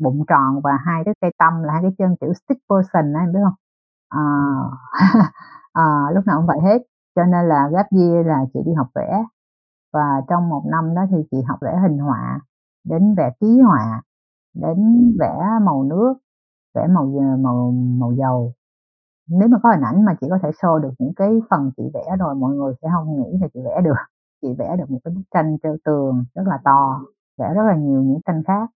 bụng tròn và hai cái cây tâm là hai cái chân kiểu stick person ấy em biết không? À, à, lúc nào cũng vậy hết. Cho nên là gap year là chị đi học vẽ. Và trong một năm đó thì chị học vẽ hình họa đến vẽ ký họa đến vẽ màu nước vẽ màu màu màu dầu. Nếu mà có hình ảnh mà chị có thể show được những cái phần chị vẽ rồi mọi người sẽ không nghĩ là chị vẽ được chị vẽ được một cái bức tranh treo tường rất là to vẽ rất là nhiều những tranh khác.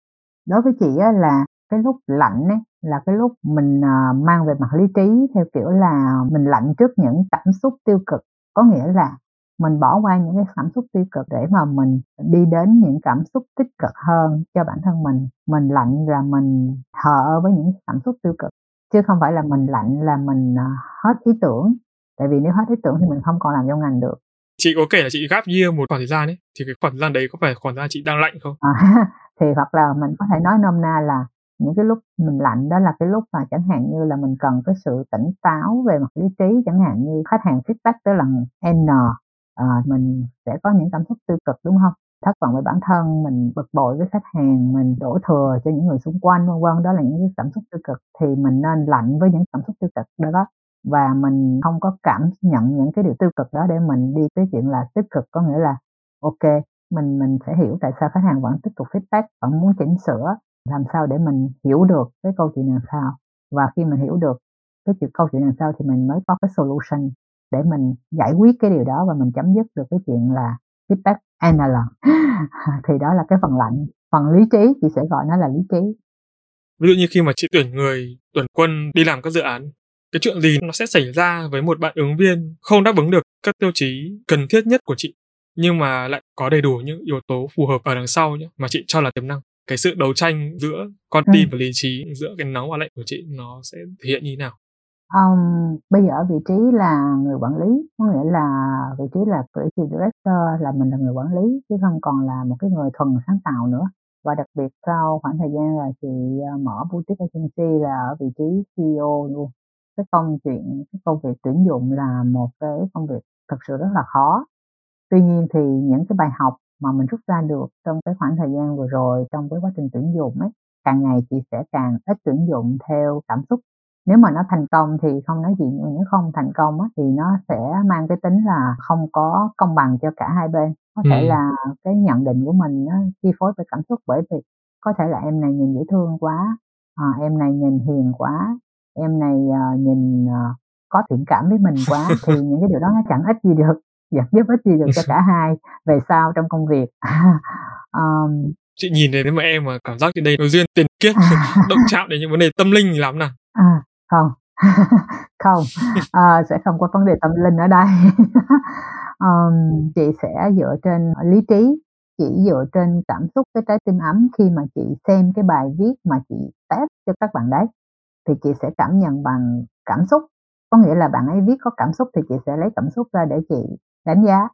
Đối với chị á, là cái lúc lạnh ấy là cái lúc mình à, mang về mặt lý trí theo kiểu là mình lạnh trước những cảm xúc tiêu cực. Có nghĩa là mình bỏ qua những cái cảm xúc tiêu cực để mà mình đi đến những cảm xúc tích cực hơn cho bản thân mình. Mình lạnh là mình thở với những cảm xúc tiêu cực chứ không phải là mình lạnh là mình à, hết ý tưởng. Tại vì nếu hết ý tưởng thì mình không còn làm trong ngành được chị có kể là chị gap year một khoảng thời gian ấy thì cái khoảng thời gian đấy có phải khoảng thời gian chị đang lạnh không? À, thì hoặc là mình có thể nói nôm na là những cái lúc mình lạnh đó là cái lúc mà chẳng hạn như là mình cần cái sự tỉnh táo về mặt lý trí chẳng hạn như khách hàng feedback tới lần n à, mình sẽ có những cảm xúc tiêu cực đúng không? Thất vọng về bản thân mình bực bội với khách hàng mình đổ thừa cho những người xung quanh vân vân đó là những cái cảm xúc tiêu cực thì mình nên lạnh với những cảm xúc tiêu cực đó và mình không có cảm nhận những cái điều tiêu cực đó để mình đi tới chuyện là tích cực, có nghĩa là, ok, mình mình sẽ hiểu tại sao khách hàng vẫn tiếp tục feedback, vẫn muốn chỉnh sửa, làm sao để mình hiểu được cái câu chuyện làm sao? Và khi mình hiểu được cái chuyện, câu chuyện làm sao thì mình mới có cái solution để mình giải quyết cái điều đó và mình chấm dứt được cái chuyện là feedback analog thì đó là cái phần lạnh, phần lý trí, chị sẽ gọi nó là lý trí. Ví dụ như khi mà chị tuyển người, tuyển quân đi làm các dự án cái chuyện gì nó sẽ xảy ra với một bạn ứng viên không đáp ứng được các tiêu chí cần thiết nhất của chị nhưng mà lại có đầy đủ những yếu tố phù hợp ở đằng sau nhé mà chị cho là tiềm năng cái sự đấu tranh giữa con tim ừ. và lý trí giữa cái nóng và lạnh của chị nó sẽ thể hiện như thế nào Um, bây giờ ở vị trí là người quản lý, có nghĩa là vị trí là creative director là mình là người quản lý chứ không còn là một cái người thuần sáng tạo nữa. Và đặc biệt sau khoảng thời gian là chị ờ, mở boutique agency là ở vị trí CEO luôn. Cái công chuyện, cái công việc tuyển dụng là một cái công việc thực sự rất là khó. Tuy nhiên thì những cái bài học mà mình rút ra được trong cái khoảng thời gian vừa rồi trong cái quá trình tuyển dụng ấy, càng ngày chị sẽ càng ít tuyển dụng theo cảm xúc nếu mà nó thành công thì không nói gì nhưng nếu không thành công á, thì nó sẽ mang cái tính là không có công bằng cho cả hai bên có thể ừ. là cái nhận định của mình nó chi phối bởi cảm xúc bởi vì có thể là em này nhìn dễ thương quá à, em này nhìn hiền quá em này uh, nhìn uh, có thiện cảm với mình quá thì những cái điều đó nó chẳng ích gì được giật giúp ích gì được cho cả hai về sau trong công việc. Um, chị nhìn thấy mà em mà cảm giác trên đây nó duyên tiền kiết động chạm đến những vấn đề tâm linh lắm nào? À, không. Không à, sẽ không có vấn đề tâm linh ở đây. Um, chị sẽ dựa trên lý trí chỉ dựa trên cảm xúc cái trái tim ấm khi mà chị xem cái bài viết mà chị test cho các bạn đấy thì chị sẽ cảm nhận bằng cảm xúc. Có nghĩa là bạn ấy viết có cảm xúc thì chị sẽ lấy cảm xúc ra để chị đánh giá.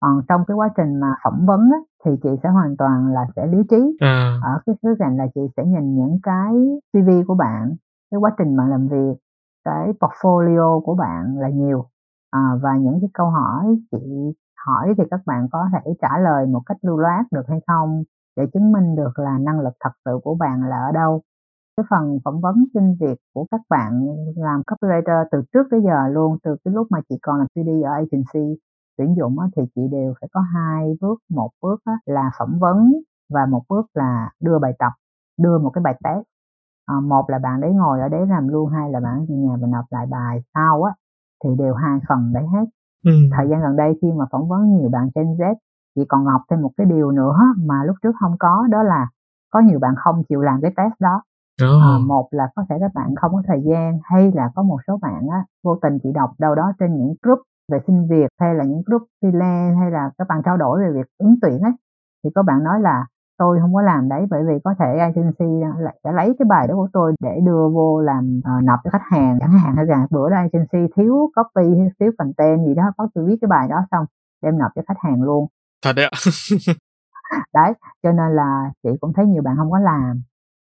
Còn trong cái quá trình mà phỏng vấn á, thì chị sẽ hoàn toàn là sẽ lý trí. À. ở cái khía cạnh là chị sẽ nhìn những cái CV của bạn cái quá trình bạn làm việc cái portfolio của bạn là nhiều. À, và những cái câu hỏi chị hỏi thì các bạn có thể trả lời một cách lưu loát được hay không để chứng minh được là năng lực thật sự của bạn là ở đâu cái phần phỏng vấn xin việc của các bạn làm copywriter từ trước tới giờ luôn từ cái lúc mà chị còn làm CD ở agency tuyển dụng á, thì chị đều phải có hai bước. Một bước á, là phỏng vấn và một bước là đưa bài tập đưa một cái bài test. À, một là bạn đấy ngồi ở đấy làm luôn hai là bạn về nhà và nộp lại bài. Sau á thì đều hai phần đấy hết. Ừ. thời gian gần đây khi mà phỏng vấn nhiều bạn trên Z chị còn học thêm một cái điều nữa mà lúc trước không có đó là có nhiều bạn không chịu làm cái test đó oh. à, một là có thể các bạn không có thời gian hay là có một số bạn á vô tình chị đọc đâu đó trên những group về xin việc hay là những group freelance hay là các bạn trao đổi về việc ứng tuyển ấy. Thì có bạn nói là tôi không có làm đấy bởi vì có thể agency lại sẽ lấy cái bài đó của tôi để đưa vô làm uh, nộp cho khách hàng. Chẳng hạn hay là bữa đó agency thiếu copy thiếu content gì đó có tôi viết cái bài đó xong đem nộp cho khách hàng luôn. Thật đấy ạ. Đấy cho nên là chị cũng thấy nhiều bạn không có làm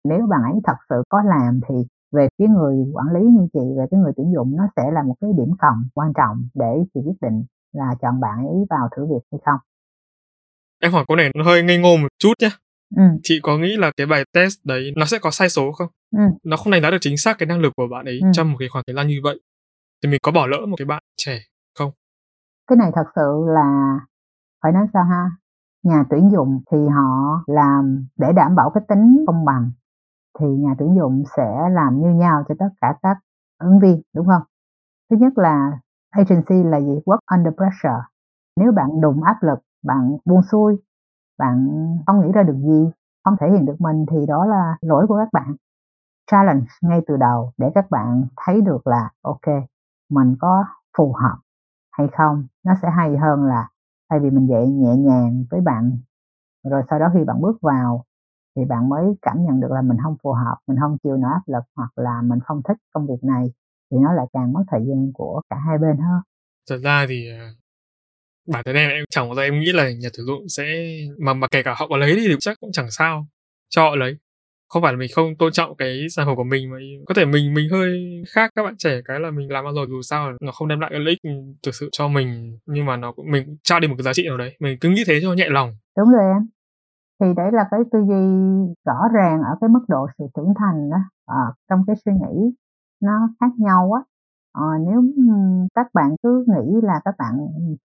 nếu bạn ấy thật sự có làm thì về phía người quản lý như chị về cái người tuyển dụng nó sẽ là một cái điểm cộng quan trọng để chị quyết định là chọn bạn ấy vào thử việc hay không. Em hỏi câu này nó hơi ngây ngô một chút nhé ừ. chị có nghĩ là cái bài test đấy nó sẽ có sai số không? Ừ. nó không đánh giá được chính xác cái năng lực của bạn ấy ừ. trong một cái khoảng thời gian như vậy. Thì mình có bỏ lỡ một cái bạn trẻ không? Cái này thật sự là phải nói sao ha? Nhà tuyển dụng thì họ làm để đảm bảo cái tính công bằng thì nhà tuyển dụng sẽ làm như nhau cho tất cả các ứng viên, đúng không? Thứ nhất là agency là gì? Work under pressure. Nếu bạn đụng áp lực, bạn buông xuôi, bạn không nghĩ ra được gì, không thể hiện được mình thì đó là lỗi của các bạn. Challenge ngay từ đầu để các bạn thấy được là, ok, mình có phù hợp hay không? Nó sẽ hay hơn là, thay vì mình dạy nhẹ nhàng với bạn, rồi sau đó khi bạn bước vào thì bạn mới cảm nhận được là mình không phù hợp mình không chịu nổi áp lực hoặc là mình không thích công việc này thì nó lại càng mất thời gian của cả hai bên hơn. Thật ra thì à, bản thân em em chẳng bao giờ em nghĩ là nhà tuyển dụng sẽ mà mà kể cả họ có lấy đi thì chắc cũng chẳng sao cho họ lấy. Không phải là mình không tôn trọng cái sản phẩm của mình mà có thể mình mình hơi khác các bạn trẻ cái là mình làm bao giờ dù sao nó không đem lại cái lợi ích thực sự cho mình nhưng mà nó cũng mình trao đi một cái giá trị nào đấy mình cứ nghĩ thế cho nhẹ lòng. Đúng rồi em thì đấy là cái tư duy rõ ràng ở cái mức độ sự trưởng thành đó à, trong cái suy nghĩ nó khác nhau á. À, nếu các bạn cứ nghĩ là các bạn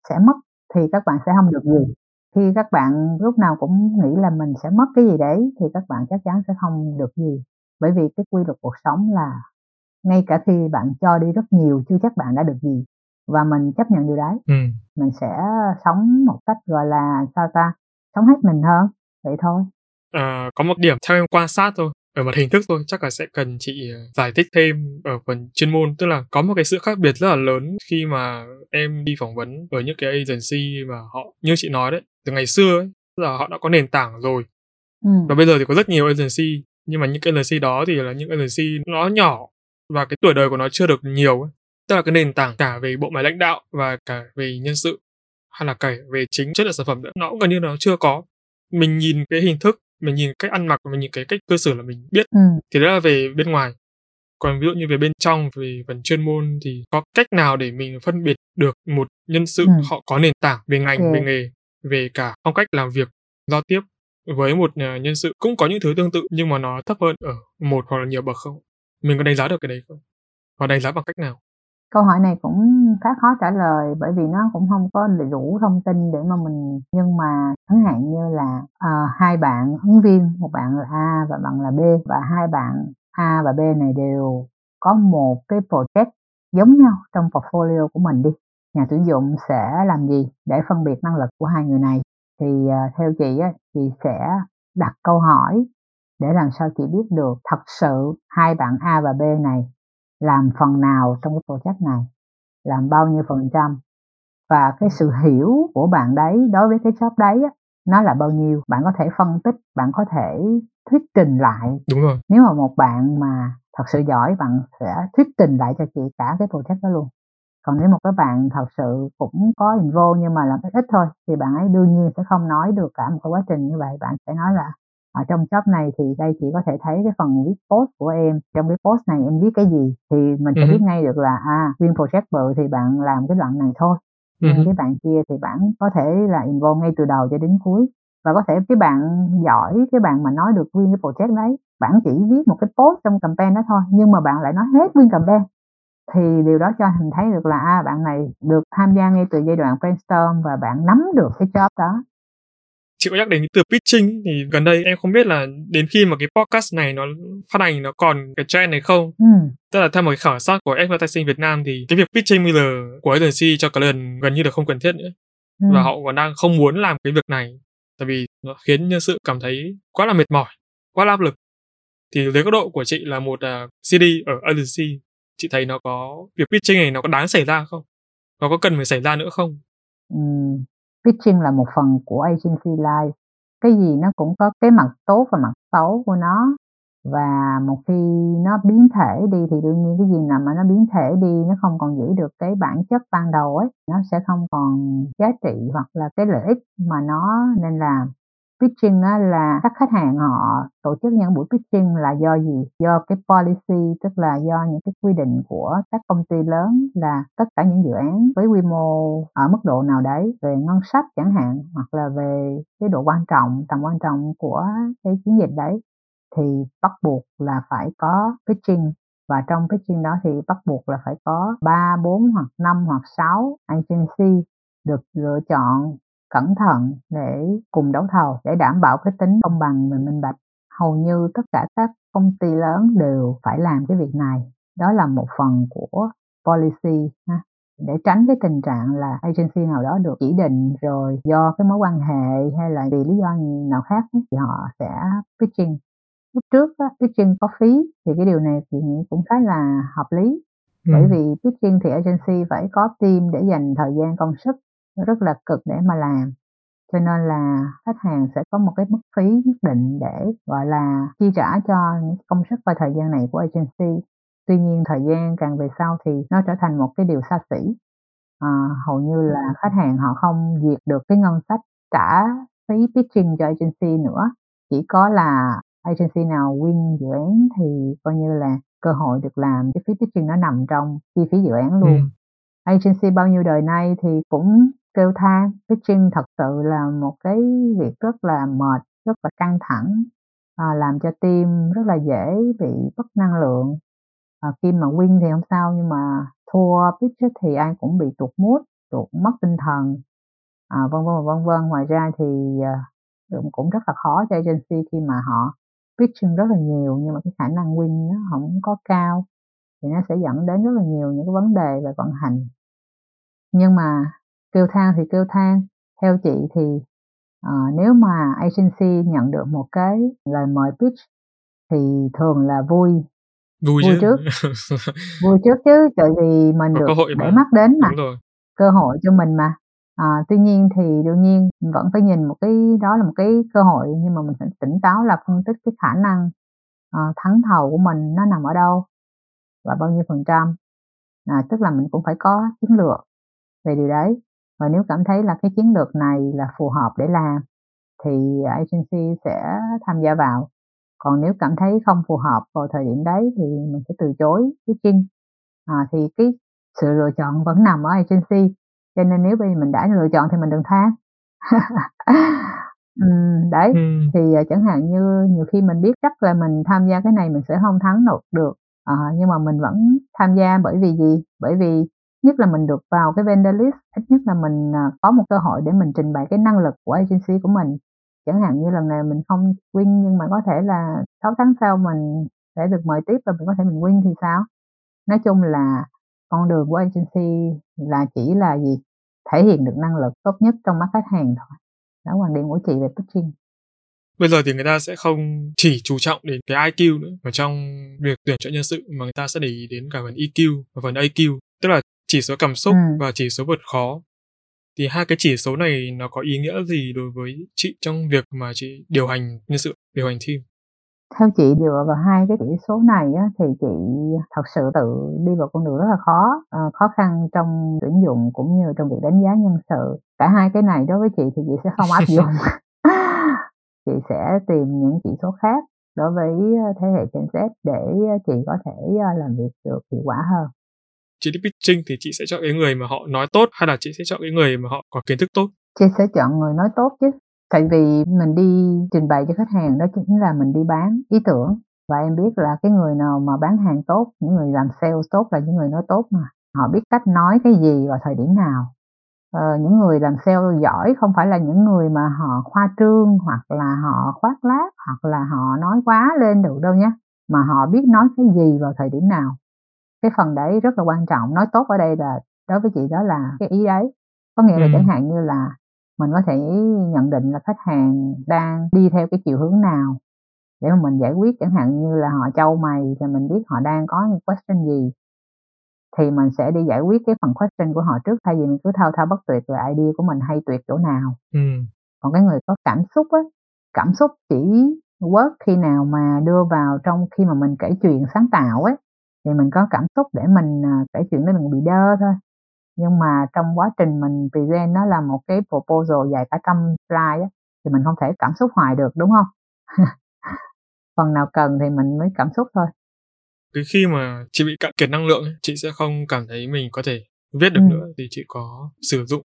sẽ mất thì các bạn sẽ không được gì. Khi các bạn lúc nào cũng nghĩ là mình sẽ mất cái gì đấy thì các bạn chắc chắn sẽ không được gì. Bởi vì cái quy luật cuộc sống là ngay cả khi bạn cho đi rất nhiều chưa chắc bạn đã được gì. Và mình chấp nhận điều đấy. Ừ. mình sẽ sống một cách gọi là sao ta sống hết mình hơn vậy thôi à, có một điểm theo em quan sát thôi ở mặt hình thức thôi chắc là sẽ cần chị ờ, giải thích thêm ở phần chuyên môn tức là có một cái sự khác biệt rất là lớn khi mà em đi phỏng vấn ở những cái agency mà họ như chị nói đấy từ ngày xưa ấy là họ đã có nền tảng rồi ừ. và bây giờ thì có rất nhiều agency nhưng mà những cái agency đó thì là những agency nó nhỏ và cái tuổi đời của nó chưa được nhiều ấy. tức là cái nền tảng cả về bộ máy lãnh đạo và cả về nhân sự hay là cả về chính chất lượng sản phẩm nữa nó cũng gần như nó chưa có mình nhìn cái hình thức mình nhìn cách ăn mặc mình nhìn cái cách cơ sở là mình biết ừ. thì đó là về bên ngoài còn ví dụ như về bên trong về phần chuyên môn thì có cách nào để mình phân biệt được một nhân sự ừ. họ có nền tảng về ngành ừ. về nghề về cả phong cách làm việc giao tiếp với một ờ, nhân sự cũng có những thứ tương tự nhưng mà nó thấp hơn ở một hoặc là nhiều bậc không mình có đánh giá được cái đấy không và đánh giá bằng cách nào câu hỏi này cũng khá khó trả lời bởi vì nó cũng không có đầy đủ thông tin để mà mình nhưng mà chẳng hạn như là uh, hai bạn ứng viên một bạn là A và bạn là B và hai bạn A và B này đều có một cái project giống nhau trong portfolio của mình đi. Nhà tuyển dụng sẽ làm gì để phân biệt năng lực của hai người này? Thì uh, theo chị á chị sẽ đặt câu hỏi để làm sao chị biết được thật sự hai bạn A và B này làm phần nào trong cái project này làm bao nhiêu phần trăm. Và cái sự hiểu của bạn đấy đối với cái job đấy á, nó là bao nhiêu. Bạn có thể phân tích bạn có thể thuyết trình lại. Đúng rồi. Nếu mà một bạn mà thật sự giỏi bạn sẽ thuyết trình lại cho chị cả cái project đó luôn. Còn nếu một cái bạn thật sự cũng có involve nhưng mà làm ít ít thôi thì bạn ấy đương nhiên sẽ không nói được cả một cái quá trình như vậy. Bạn sẽ nói là ở trong job này thì đây chị có thể thấy cái phần viết post của em. Trong cái post này em viết cái gì thì mình sẽ uh-huh. biết ngay được là à nguyên project bự thì bạn làm cái đoạn này thôi. Nhưng uh-huh. cái bạn kia thì bạn có thể là involve ngay từ đầu cho đến cuối. Và có thể cái bạn giỏi cái bạn mà nói được nguyên cái project đấy bạn chỉ viết một cái post trong campaign đó thôi nhưng mà bạn lại nói hết nguyên campaign. Thì điều đó cho mình thấy được là à, bạn này được tham gia ngay từ giai đoạn brainstorm và bạn nắm được cái job đó chị có nhắc đến từ pitching thì gần đây em không biết là đến khi mà cái podcast này nó phát hành nó còn cái trend này không? Ừ. tức là theo một cái khảo sát của advertising Việt Nam thì cái việc pitching bây giờ của agency cho client gần như là không cần thiết nữa. Ừ. và họ còn đang không muốn làm cái việc này tại vì nó khiến nhân sự cảm thấy quá là mệt mỏi quá là áp lực. Thì dưới góc độ của chị là một uh, CD ở agency chị thấy nó có việc pitching này nó có đáng xảy ra không? Nó có cần phải xảy ra nữa không? Ừ pitching là một phần của agency life. Cái gì nó cũng có cái mặt tốt và mặt xấu của nó. Và một khi nó biến thể đi thì đương nhiên cái gì nào mà nó biến thể đi, nó không còn giữ được cái bản chất ban đầu ấy, nó sẽ không còn giá trị hoặc là cái lợi ích mà nó nên làm pitching á, là các khách hàng họ tổ chức những buổi pitching là do gì? Do cái policy tức là do những cái quy định của các công ty lớn là tất cả những dự án với quy mô ở mức độ nào đấy về ngân sách chẳng hạn hoặc là về cái độ quan trọng tầm quan trọng của cái chiến dịch đấy thì bắt buộc là phải có pitching. Và trong pitching đó thì bắt buộc là phải có 3, 4 hoặc 5 hoặc 6 agency được lựa chọn cẩn thận để cùng đấu thầu để đảm bảo cái tính công bằng và minh bạch. Hầu như tất cả các công ty lớn đều phải làm cái việc này. Đó là một phần của policy ha để tránh cái tình trạng là agency nào đó được chỉ định rồi do cái mối quan hệ hay là vì lý do nào khác thì họ sẽ pitching lúc trước á, pitching có phí thì cái điều này thì nghĩ cũng khá là hợp lý ừ. bởi vì pitching thì agency phải có team để dành thời gian công sức rất là cực để mà làm. Cho nên là khách hàng sẽ có một cái mức phí nhất định để gọi là chi trả cho những công sức và thời gian này của agency. Tuy nhiên thời gian càng về sau thì nó trở thành một cái điều xa xỉ. À, hầu như là khách hàng họ không duyệt được cái ngân sách trả phí pitching cho agency nữa. Chỉ có là agency nào win dự án thì coi như là cơ hội được làm cái phí pitching nó nằm trong chi phí dự án luôn. Ừm. Agency bao nhiêu đời nay thì cũng kêu than, pitching thật sự là một cái việc rất là mệt, rất là căng thẳng, à, làm cho team rất là dễ bị mất năng lượng. À, khi mà win thì không sao nhưng mà thua pitch thì ai cũng bị tụt mood, tụt mất tinh thần, à, vân vân vân vân. Ngoài ra thì à, cũng rất là khó cho agency khi mà họ pitching rất là nhiều nhưng mà cái khả năng win nó không có cao thì nó sẽ dẫn đến rất là nhiều những cái vấn đề về vận hành. Nhưng mà kêu than thì kêu than theo chị thì uh, nếu mà agency nhận được một cái lời mời pitch thì thường là vui. Vui, vui trước. Vui trước chứ tại vì mình Có được để mắt đến mà. Cơ hội cho mình mà. À, tuy nhiên thì đương nhiên vẫn phải nhìn một cái đó là một cái cơ hội nhưng mà mình phải tỉnh táo là phân tích cái khả năng à, thắng thầu của mình nó nằm ở đâu và bao nhiêu phần trăm. À, tức là mình cũng phải có chiến lược về điều đấy. Và nếu cảm thấy là cái chiến lược này là phù hợp để làm thì agency sẽ tham gia vào. Còn nếu cảm thấy không phù hợp vào thời điểm đấy thì mình sẽ từ chối pitching à, thì cái sự lựa chọn vẫn nằm ở agency cho nên nếu bây mình đã lựa chọn thì mình đừng than ừm, đấy Ừm. thì à, chẳng hạn như nhiều khi mình biết chắc là mình tham gia cái này mình sẽ không thắng được được à, nhưng mà mình vẫn tham gia bởi vì gì bởi vì nhất là mình được vào cái vendor list ít nhất là mình ờ, có một cơ hội để mình trình bày cái năng lực của agency của mình chẳng hạn như lần này mình không win nhưng mà có thể là 6 tháng sau mình sẽ được mời tiếp và mình có thể mình win thì sao nói chung là con đường của agency là chỉ là gì? Thể hiện được năng lực tốt nhất trong mắt khách hàng thôi. Đó quan điểm của chị về pitching. Bây giờ thì người ta sẽ không chỉ chú trọng đến cái IQ nữa mà trong việc tuyển chọn nhân sự mà người ta sẽ để ý đến cả phần EQ và phần AQ, tức là chỉ số cảm xúc ừ. và chỉ số vượt khó. Thì hai cái chỉ số này nó có ý nghĩa gì đối với chị trong việc mà chị điều hành nhân sự, điều hành team? Theo chị dựa vào hai cái chỉ số này á, thì chị thật sự tự đi vào con đường rất là khó, ờ, khó khăn trong tuyển dụng cũng như trong việc đánh giá nhân sự. Cả hai cái này đối với chị thì chị sẽ không áp dụng. Chị sẽ tìm những chỉ số khác đối với thế hệ Gen Z để chị có thể ờ, làm việc được hiệu quả hơn. Chị đi pitching thì chị sẽ chọn cái người mà họ nói tốt hay là chị sẽ chọn cái người mà họ có kiến thức tốt? Chị sẽ chọn người nói tốt chứ tại vì mình đi trình bày cho khách hàng đó chính là mình đi bán ý tưởng và em biết là cái người nào mà bán hàng tốt những người làm sales tốt là những người nói tốt mà họ biết cách nói cái gì vào thời điểm nào ờ, những người làm sale giỏi không phải là những người mà họ khoa trương hoặc là họ khoác lác hoặc là họ nói quá lên được đâu nhé mà họ biết nói cái gì vào thời điểm nào. Cái phần đấy rất là quan trọng nói tốt ở đây là đối với chị đó là cái ý đấy có nghĩa là ừ. chẳng hạn như là mình có thể nhận định là khách hàng đang đi theo cái chiều hướng nào để mà mình giải quyết. Chẳng hạn như là họ trâu mày thì mình biết họ đang có những question gì thì mình sẽ đi giải quyết cái phần question của họ trước thay vì mình cứ thao thao bất tuyệt là idea của mình hay tuyệt chỗ nào. Ừ. còn cái người có cảm xúc á cảm xúc chỉ work khi nào mà đưa vào trong khi mà mình kể chuyện sáng tạo ấy thì mình có cảm xúc để mình à, kể chuyện để mình bị đơ thôi. Nhưng mà trong quá trình mình present nó là một cái proposal dài cả trăm slide á, thì mình không thể cảm xúc hoài được đúng không? Phần nào cần thì mình mới cảm xúc thôi cái khi mà chị bị cạn kiệt năng lượng chị sẽ không cảm thấy mình có thể viết được ừ. nữa thì chị có sử dụng.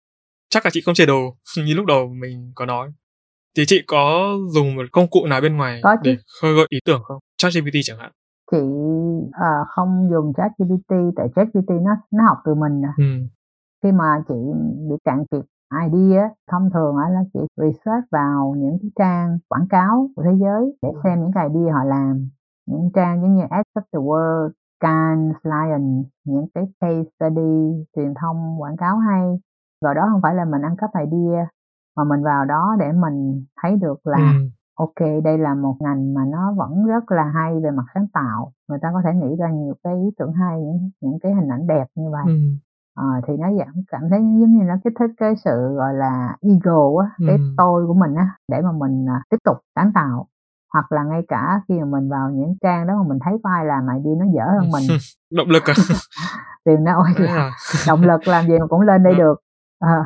Chắc là chị không chê đồ như lúc đầu mình có nói. Thì chị có dùng một công cụ nào bên ngoài có để khơi gợi ý tưởng không? ChatGPT chẳng hạn. Chị uh, không dùng ChatGPT tại ChatGPT nó nó học từ mình nè. Ừ. khi mà chị bị cạn kiệt idea thông thường là chị research vào những cái trang quảng cáo của thế giới để xem những cái idea họ làm những trang giống như Ads of the World, Cannes, Lion, những cái case study truyền thông quảng cáo hay rồi đó không phải là mình ăn cắp idea mà mình vào đó để mình thấy được là ừ. ok đây là một ngành mà nó vẫn rất là hay về mặt sáng tạo người ta có thể nghĩ ra nhiều cái ý tưởng hay những những cái hình ảnh đẹp như vậy ừ. à, thì nó giảm cảm thấy giống như nó kích thích cái sự gọi là ego á cái ừ. tôi của mình á để mà mình à, tiếp tục sáng tạo hoặc là ngay cả khi mà mình vào những trang đó mà mình thấy có ai làm này đi nó dở hơn mình. Động lực à? Thì nó ôi là động lực làm gì mà cũng lên đây dạ. được. À,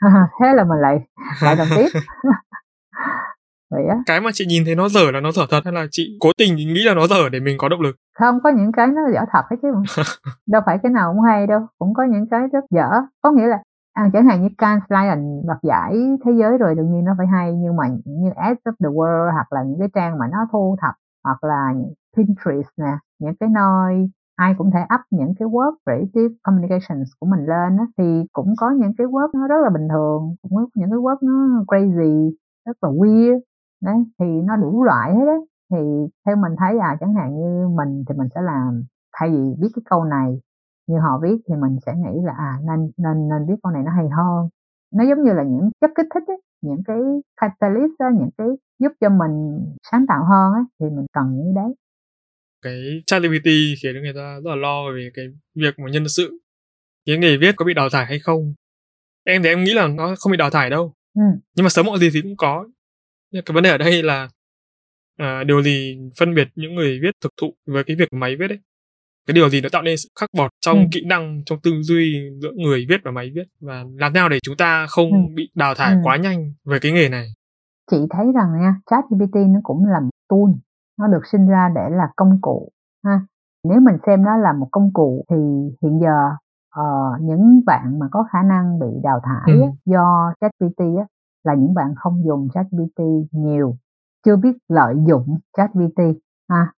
thế là mình lại lại làm tiếp. Vậy á. Cái mà chị nhìn thấy nó dở là nó dở thật hay là chị cố tình nghĩ là nó dở để mình có động lực? Không có những cái nó dở thật hết chứ. Đâu phải cái nào cũng hay đâu cũng có những cái rất dở. Có nghĩa là à, chẳng hạn như Cannes Lion đoạt giải thế giới rồi đương nhiên nó phải hay nhưng mà như Ads of the World hoặc là những cái trang mà nó thu thập hoặc là Pinterest nè những cái nơi ai cũng thể up những cái work creative communications của mình lên á, thì cũng có những cái work nó rất là bình thường cũng có những cái work nó crazy rất là weird. Đấy thì nó đủ loại hết đấy thì theo mình thấy à chẳng hạn như mình thì mình sẽ làm thay vì viết cái câu này như họ viết thì mình sẽ nghĩ là à nên nên nên viết câu này nó hay hơn. Nó giống như là những chất kích thích ấy, những cái catalyst đó, những cái giúp cho mình sáng tạo hơn ấy, thì mình cần những đấy. Cái ChatGPT khiến người ta rất là lo về cái việc mà nhân sự. Cái nghề viết có bị đào thải hay không? Em thì em nghĩ là nó không bị đào thải đâu. Ừ. nhưng mà sớm muộn gì thì cũng có. Nhưng cái vấn đề ở đây là à, điều gì phân biệt những người viết thực thụ với cái việc máy viết ấy cái điều gì nó tạo nên sự khắc bọt trong ừ. kỹ năng trong tư duy giữa người viết và máy viết và làm nào để chúng ta không ừ. bị đào thải ừ. quá nhanh về cái nghề này chị thấy rằng nha ChatGPT nó cũng là một tool nó được sinh ra để là công cụ ha nếu mình xem nó là một công cụ thì hiện giờ uh, những bạn mà có khả năng bị đào thải ừ. do ChatGPT là những bạn không dùng ChatGPT nhiều chưa biết lợi dụng ChatGPT ha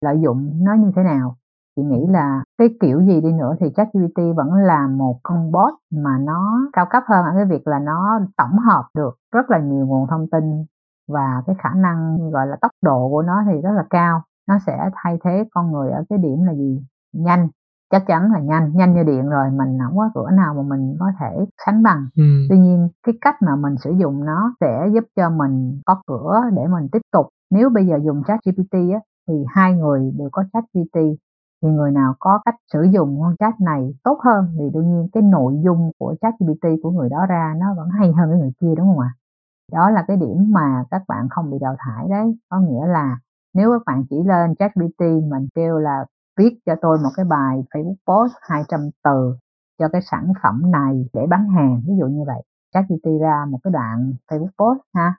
lợi dụng nó như thế nào chị nghĩ là cái kiểu gì đi nữa thì ChatGPT vẫn là một con bot mà nó cao cấp hơn ở cái việc là nó tổng hợp được rất là nhiều nguồn thông tin và cái khả năng gọi là tốc độ của nó thì rất là cao. Nó sẽ thay thế con người ở cái điểm là gì? Nhanh chắc chắn là nhanh nhanh như điện rồi mình không có cửa nào mà mình có thể sánh bằng. Ừ. tuy nhiên cái cách mà mình sử dụng nó sẽ giúp cho mình có cửa để mình tiếp tục. Nếu bây giờ dùng chat gpt á thì hai người đều có chat gpt thì người nào có cách sử dụng con chat này tốt hơn thì đương nhiên cái nội dung của chat gpt của người đó ra nó vẫn hay hơn cái người kia, đúng không ạ? Đó là cái điểm mà các bạn không bị đào thải đấy. Có nghĩa là nếu các bạn chỉ lên chat gpt mình kêu là viết cho tôi một cái bài facebook post 200 từ cho cái sản phẩm này để bán hàng, ví dụ như vậy chat gpt ra một cái đoạn facebook post ha,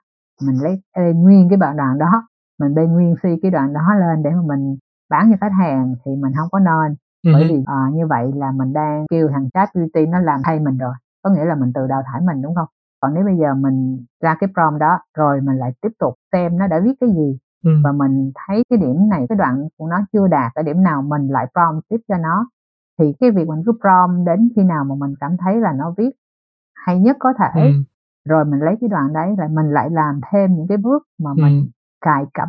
mình lấy nguyên cái đoạn đó, mình bê nguyên suy cái đoạn đó lên để mà mình bán cho khách hàng thì mình không có nên bởi vì à, như vậy là mình đang kêu thằng chat GPT nó làm thay mình rồi có nghĩa là mình tự đào thải mình đúng không còn nếu bây giờ mình ra cái prompt đó rồi mình lại tiếp tục xem nó đã viết cái gì ừ. và mình thấy cái điểm này cái đoạn của nó chưa đạt cái điểm nào mình lại prompt tiếp cho nó thì cái việc mình cứ prompt đến khi nào mà mình cảm thấy là nó viết hay nhất có thể ừ. rồi mình lấy cái đoạn đấy lại mình lại làm thêm những cái bước mà ừ. mình cài cắm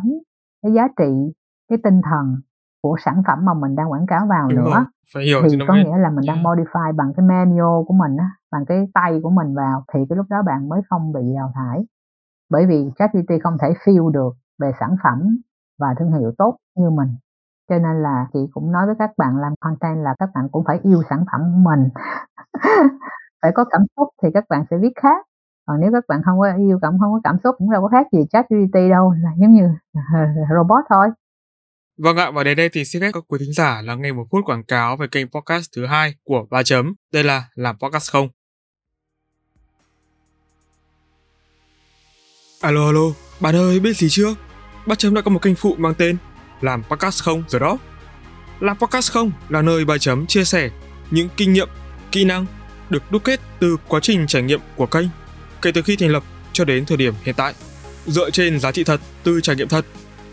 cái giá trị cái tinh thần của sản phẩm mà mình đang quảng cáo vào Đúng nữa. rồi. Phải hiểu thì có nghĩa là mình đang modify bằng cái manual của mình á bằng cái tay của mình vào thì cái lúc đó bạn mới không bị đào thải. Bởi vì ChatGPT không thể feel được về sản phẩm và thương hiệu tốt như mình. Cho nên là chị cũng nói với các bạn làm content là các bạn cũng phải yêu sản phẩm của mình. Phải có cảm xúc thì các bạn sẽ viết khác. Còn nếu các bạn không có yêu cảm không có cảm xúc cũng đâu có khác gì chat GPT đâu là giống như robot thôi Vâng ạ, và đến đây thì xin phép các quý thính giả lắng nghe một phút quảng cáo về kênh podcast thứ hai của Ba Chấm. Đây là Làm Podcast Không. Alo alo, bạn ơi biết gì chưa? ba Chấm đã có một kênh phụ mang tên Làm Podcast Không rồi đó. Làm Podcast Không là nơi ba Chấm chia sẻ những kinh nghiệm, kỹ năng được đúc kết từ quá trình trải nghiệm của kênh kể từ khi thành lập cho đến thời điểm hiện tại. Dựa trên giá trị thật từ trải nghiệm thật,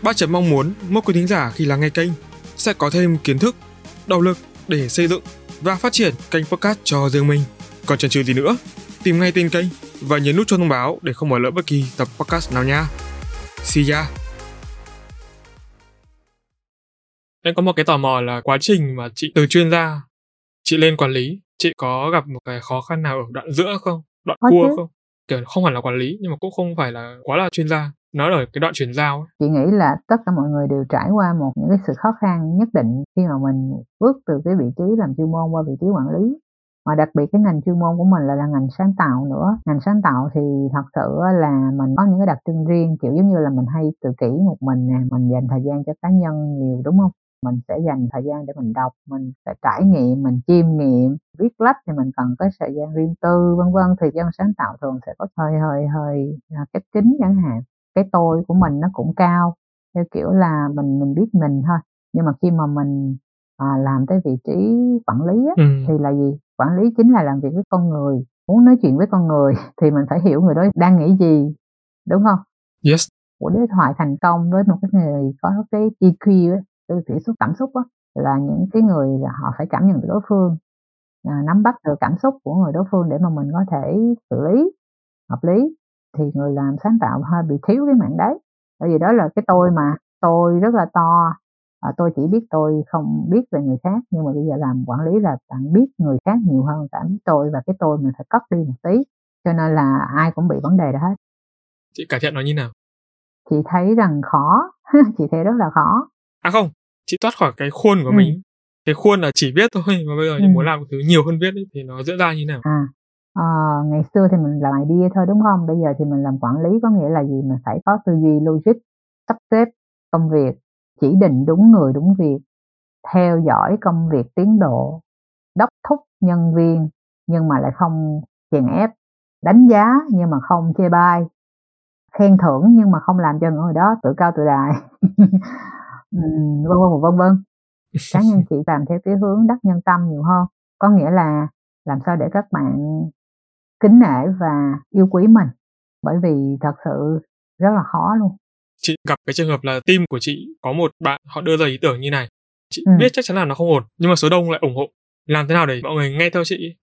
bác Chấm mong muốn mỗi quý thính giả khi lắng nghe kênh sẽ có thêm kiến thức, động lực để xây dựng và phát triển kênh podcast cho riêng mình. Còn chần chừ gì nữa, tìm ngay tên kênh và nhấn nút cho thông báo để không bỏ lỡ bất kỳ tập podcast nào nha. See ya! Em có một cái tò mò là quá trình mà chị từ chuyên gia chị lên quản lý, chị có gặp một cái khó khăn nào ở đoạn giữa không? Đoạn cua không? Kiểu không hẳn là quản lý nhưng mà cũng không phải là quá là chuyên gia nói ở cái đoạn chuyển giao ấy. chị nghĩ là tất cả mọi người đều trải qua một những cái sự khó khăn nhất định khi mà mình bước từ cái vị trí làm chuyên môn qua vị trí quản lý. Mà đặc biệt cái ngành chuyên môn của mình là là ngành sáng tạo nữa. Ngành sáng tạo thì thật sự là mình có những cái đặc trưng riêng, kiểu giống như là mình hay tự kỷ một mình nè, mình dành thời gian cho cá nhân nhiều, đúng không? Mình sẽ dành thời gian để mình đọc, mình sẽ trải nghiệm, mình chiêm nghiệm, viết lách thì mình cần có thời gian riêng tư, vân vân. Thì dân sáng tạo thường sẽ có hơi hơi hơi à, cách kính chẳng hạn cái tôi của mình nó cũng cao theo kiểu là mình mình biết mình thôi nhưng mà khi mà mình à, làm tới vị trí quản lý á, Ừ. thì là gì quản lý chính là làm việc với con người muốn nói chuyện với con người thì mình phải hiểu người đó đang nghĩ gì đúng không Yes. của đối thoại thành công với một cái người có cái EQ á, cái chỉ số cảm xúc á, là những cái người là họ phải cảm nhận được đối phương à, nắm bắt được cảm xúc của người đối phương để mà mình có thể xử lý hợp lý thì người làm sáng tạo hơi bị thiếu cái mảng đấy bởi vì đó là cái tôi mà tôi rất là to à, tôi chỉ biết tôi không biết về người khác nhưng mà bây giờ làm quản lý là bạn biết người khác nhiều hơn cả biết tôi và cái tôi mình phải cất đi một tí cho nên là ai cũng bị vấn đề đó hết Chị cải thiện nó như nào? chị thấy rằng khó chị thấy rất là khó À không, chị thoát khỏi cái khuôn của Ừ. mình. Cái khuôn là chỉ biết thôi mà bây giờ chị Ừ. muốn làm một thứ nhiều hơn viết ấy, thì nó diễn ra như nào? À, ờ, ngày xưa thì mình làm idea thôi đúng không? Bây giờ thì mình làm quản lý có nghĩa là gì? Mình phải có tư duy logic, sắp xếp công việc, chỉ định đúng người đúng việc, theo dõi công việc tiến độ, đốc thúc nhân viên nhưng mà lại không chèn ép, đánh giá nhưng mà không chê bai, khen thưởng nhưng mà không làm cho người đó tự cao tự đại. Ừm, vân vân vân vân cá nhân chị làm theo cái hướng đắc nhân tâm nhiều hơn có nghĩa là làm sao để các bạn kính nể và yêu quý mình bởi vì thật sự rất là khó luôn Chị gặp cái trường hợp là team của chị có một bạn họ đưa ra ý tưởng như này. Chị Ừ. biết chắc chắn là nó không ổn, nhưng mà số đông lại ủng hộ. Làm thế nào để mọi người nghe theo chị?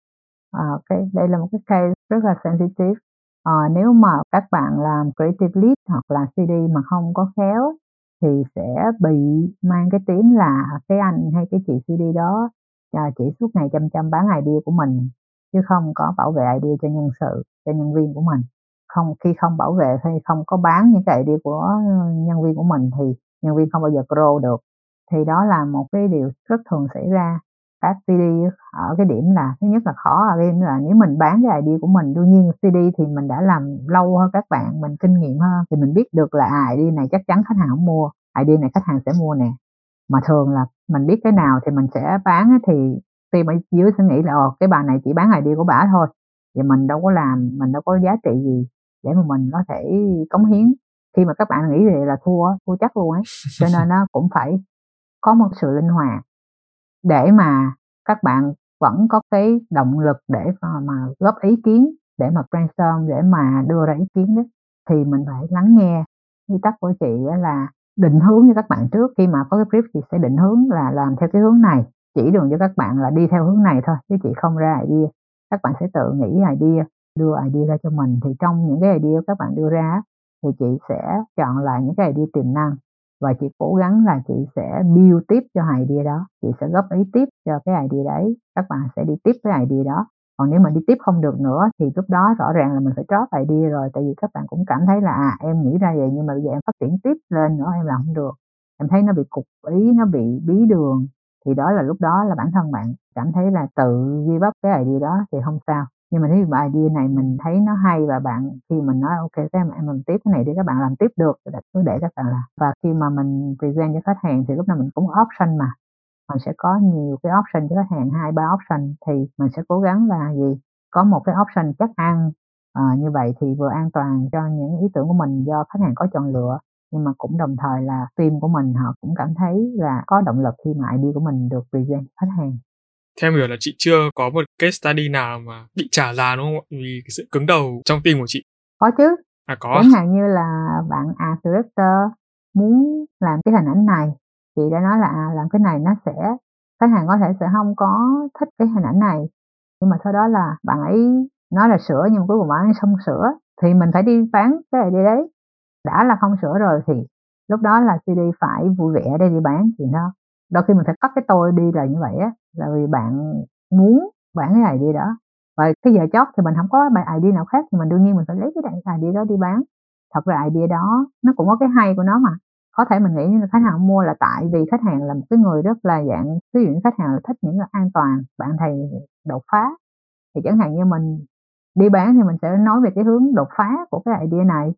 à, cái đây là một cái case rất là sensitive à, nếu mà các bạn làm creative lead hoặc là CD mà không có khéo thì sẽ bị mang cái tiếng là cái anh hay cái chị CD đó à, chỉ suốt ngày chăm chăm bán idea của mình chứ không có bảo vệ idea cho nhân sự cho nhân viên của mình. Không khi không bảo vệ hay không có bán những cái idea của ờ, nhân viên của mình thì nhân viên không bao giờ grow được. Thì đó là một cái điều rất thường xảy ra. Các CD ở cái điểm là thứ nhất là khó ở game là nếu mình bán cái idea của mình đương nhiên CD thì mình đã làm lâu hơn các bạn mình kinh nghiệm hơn thì mình biết được là à, idea này chắc chắn khách hàng không mua idea này khách hàng sẽ mua nè. Mà thường là mình biết cái nào thì mình sẽ bán thì khi mà dưới sẽ nghĩ là ồ cái bà này chỉ bán idea của bà thôi thì mình đâu có làm mình đâu có giá trị gì để mà mình có thể cống hiến. Khi mà các bạn nghĩ vậy là thua thua chắc luôn ấy. Cho nên nó cũng phải có một sự linh hoạt để mà các bạn vẫn có cái động lực để mà, mà góp ý kiến để mà brainstorm để mà đưa ra ý kiến đó thì mình phải lắng nghe quy tắc của chị là định hướng cho các bạn trước. Khi mà có cái brief chị sẽ định hướng là làm theo cái hướng này chỉ đường cho các bạn là đi theo hướng này thôi, chứ chị không ra idea. Các bạn sẽ tự nghĩ idea, đưa idea ra cho mình. Thì trong những cái idea các bạn đưa ra thì chị sẽ chọn lại những cái idea tiềm năng. Và chị cố gắng là chị sẽ build tiếp cho idea đó. Chị sẽ góp ý tiếp cho cái idea đấy. Các bạn sẽ đi tiếp cái idea đó. Còn nếu mà đi tiếp không được nữa, thì lúc đó rõ ràng là mình phải drop idea rồi. Tại vì các bạn cũng cảm thấy là à em nghĩ ra vậy, nhưng mà bây giờ em phát triển tiếp lên nữa, em làm không được. Em thấy nó bị cục ý, nó bị bí đường thì đó là lúc đó là bản thân bạn cảm thấy là tự ghi bắp cái idea đó thì không sao. Nhưng mà nếu mà idea này mình thấy nó hay và bạn khi mình nói ok các em em làm tiếp cái này đi các bạn làm tiếp được thì cứ để các bạn làm. Và khi mà mình present cho khách hàng thì lúc nào mình cũng option mà. Mình sẽ có nhiều cái option cho khách hàng hai ba option thì mình sẽ cố gắng là gì? Có một cái option chắc ăn. À, như vậy thì vừa an toàn cho những ý tưởng của mình do khách hàng có chọn lựa nhưng mà cũng đồng thời là team của mình họ cũng cảm thấy là có động lực khi mà idea của mình được present khách hàng. Theo hiểu là chị chưa có một case study nào mà bị trả giá đúng không ạ? Vì cái sự cứng đầu trong team của chị. Có chứ. À có. Chẳng hạn như là bạn art director muốn làm cái hình ảnh này chị đã nói là à, làm cái này nó sẽ khách hàng có thể sẽ không có thích cái hình ảnh này. Nhưng mà sau đó là bạn ấy nói là sửa nhưng mà cuối cùng bạn ấy không sửa thì mình phải đi bán cái này đi đấy đã là không sửa rồi thì lúc đó là CD phải vui vẻ để đi bán thì nó, đôi khi mình phải cắt cái tôi đi là như vậy á, là vì bạn muốn bán cái này đi đó. Và cái giờ chót thì mình không có bài idea nào khác thì mình đương nhiên mình phải lấy cái idea đó đi bán. Thật ra idea đó nó cũng có cái hay của nó mà. Có thể mình nghĩ như là khách hàng mua là tại vì khách hàng là một cái người rất là dạng, ví dụ khách hàng là thích những cái an toàn, bạn thầy đột phá, thì chẳng hạn như mình đi bán thì mình sẽ nói về cái hướng đột phá của cái idea này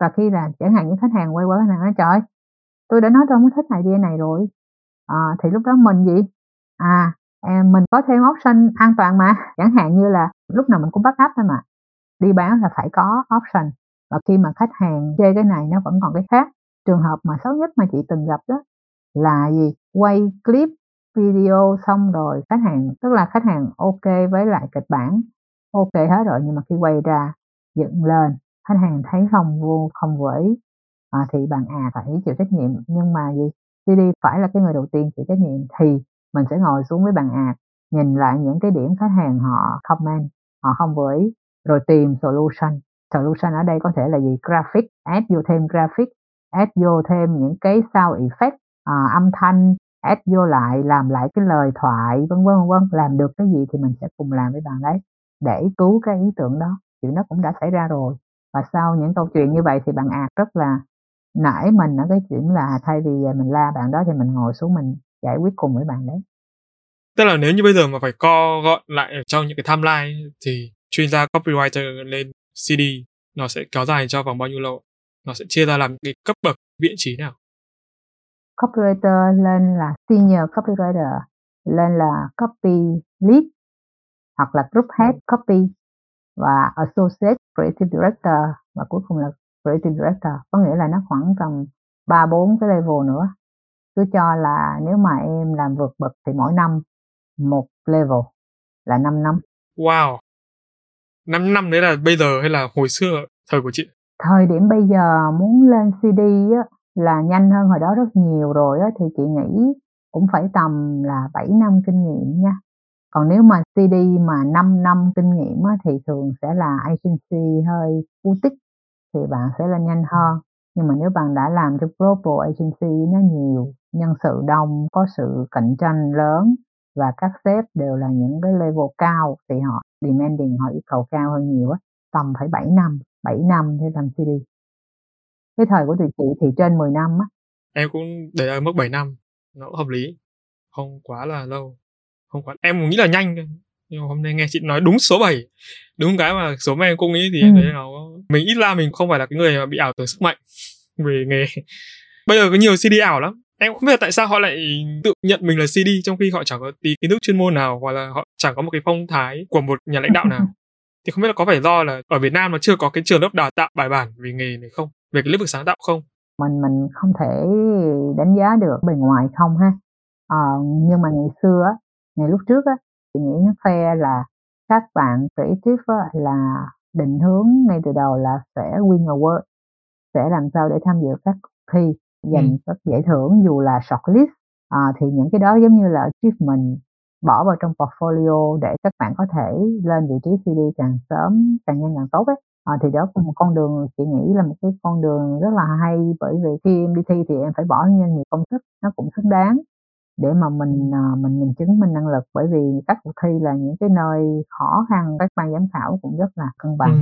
và khi là chẳng hạn như khách hàng quay qua khách hàng nói trời tôi đã nói tôi không thích idea này rồi. À, thì lúc đó mình gì? À em mình có thêm option an toàn mà. Chẳng hạn như là lúc nào mình cũng bắt áp thôi mà. Đi bán là phải có option. Và khi mà khách hàng chê cái này nó vẫn còn cái khác. Trường hợp mà xấu nhất mà chị từng gặp đó là gì? Quay clip video xong rồi khách hàng tức là khách hàng ok với lại kịch bản ok hết rồi. Nhưng mà khi quay ra dựng lên khách hàng thấy không vô không vẫy à, thì bạn à phải chịu trách nhiệm. Nhưng mà gì? CD phải là cái người đầu tiên chịu trách nhiệm thì mình sẽ ngồi xuống với bạn à nhìn lại những cái điểm khách hàng họ comment họ không vẫy rồi tìm solution. Solution ở đây có thể là gì? Graphic add vô thêm graphic add vô thêm những cái sound effect à, âm thanh add vô lại làm lại cái lời thoại vân vân vân làm được cái gì thì mình sẽ cùng làm với bạn đấy để cứu cái ý tưởng đó. Chuyện nó cũng đã xảy ra rồi và sau những câu chuyện như vậy thì bạn ạt rất là nãy mình ở cái chuyện là thay vì mình la bạn đó thì mình ngồi xuống mình giải quyết cùng với bạn đấy. Tức là nếu như bây giờ mà phải co gọn lại ở trong những cái timeline thì chuyên gia copywriter lên CD nó sẽ kéo dài cho vòng bao nhiêu lâu? Nó sẽ chia ra làm cái cấp bậc vị trí nào? Copywriter lên là senior copywriter lên là copy lead hoặc là group head copy và associate creative director. Và cuối cùng là creative director. Có nghĩa là nó khoảng tầm ba bốn cái level nữa. Cứ cho là nếu mà em làm vượt bậc thì mỗi năm một level là 5 năm. Wow. 5 năm đấy là bây giờ hay là hồi xưa thời của chị? Thời điểm bây giờ muốn lên CD á, là nhanh hơn hồi đó rất nhiều rồi á, thì chị nghĩ cũng phải tầm là 7 năm kinh nghiệm nha còn nếu mà CD mà 5 năm kinh nghiệm á, thì thường sẽ là agency hơi boutique thì bạn sẽ lên nhanh hơn. Nhưng mà nếu bạn đã làm cho global agency nó nhiều nhân sự đông có sự cạnh tranh lớn và các sếp đều là những cái level cao thì họ demanding họ yêu cầu cao hơn nhiều á tầm phải 7 năm 7 năm để làm CD cái thời của tụi chị thì trên 10 năm á. Em cũng để ở mức 7 năm nó cũng hợp lý không quá là lâu không quá em nghĩ là nhanh nhưng mà hôm nay nghe chị nói đúng số 7 đúng cái mà số em cũng nghĩ thì ừ. thấy nó mình ít ra mình không phải là cái người mà bị ảo tưởng sức mạnh về nghề. Bây giờ có nhiều CD ảo lắm. Em không biết tại sao họ lại tự nhận mình là CD trong khi họ chẳng có tí kiến thức chuyên môn nào hoặc là họ chẳng có một cái phong thái của một nhà lãnh đạo nào. Thì không biết là có phải do là ở Việt Nam nó chưa có cái trường lớp đào tạo bài bản về nghề này không? Về cái lĩnh vực sáng tạo không? Mình mình không thể đánh giá được bề ngoài không ha. Ờ, nhưng mà ngày xưa lúc trước á chị nghĩ nó fair là các bạn creative á, là định hướng ngay từ đầu là sẽ win award sẽ làm sao để tham dự các cuộc thi giành ừ. các giải thưởng dù là shortlist. À, thì những cái đó giống như là achievement bỏ vào trong portfolio để các bạn có thể lên vị trí CD càng sớm càng nhanh càng tốt ấy. À, thì đó cũng một con đường chị nghĩ là một cái con đường rất là hay bởi vì khi em đi thi thì em phải bỏ ra nhiều công sức nó cũng xứng đáng để mà mình à, mình mình chứng minh năng lực. Bởi vì các cuộc thi là những cái nơi khó khăn các ban giám khảo cũng rất là cân bằng. Ừ.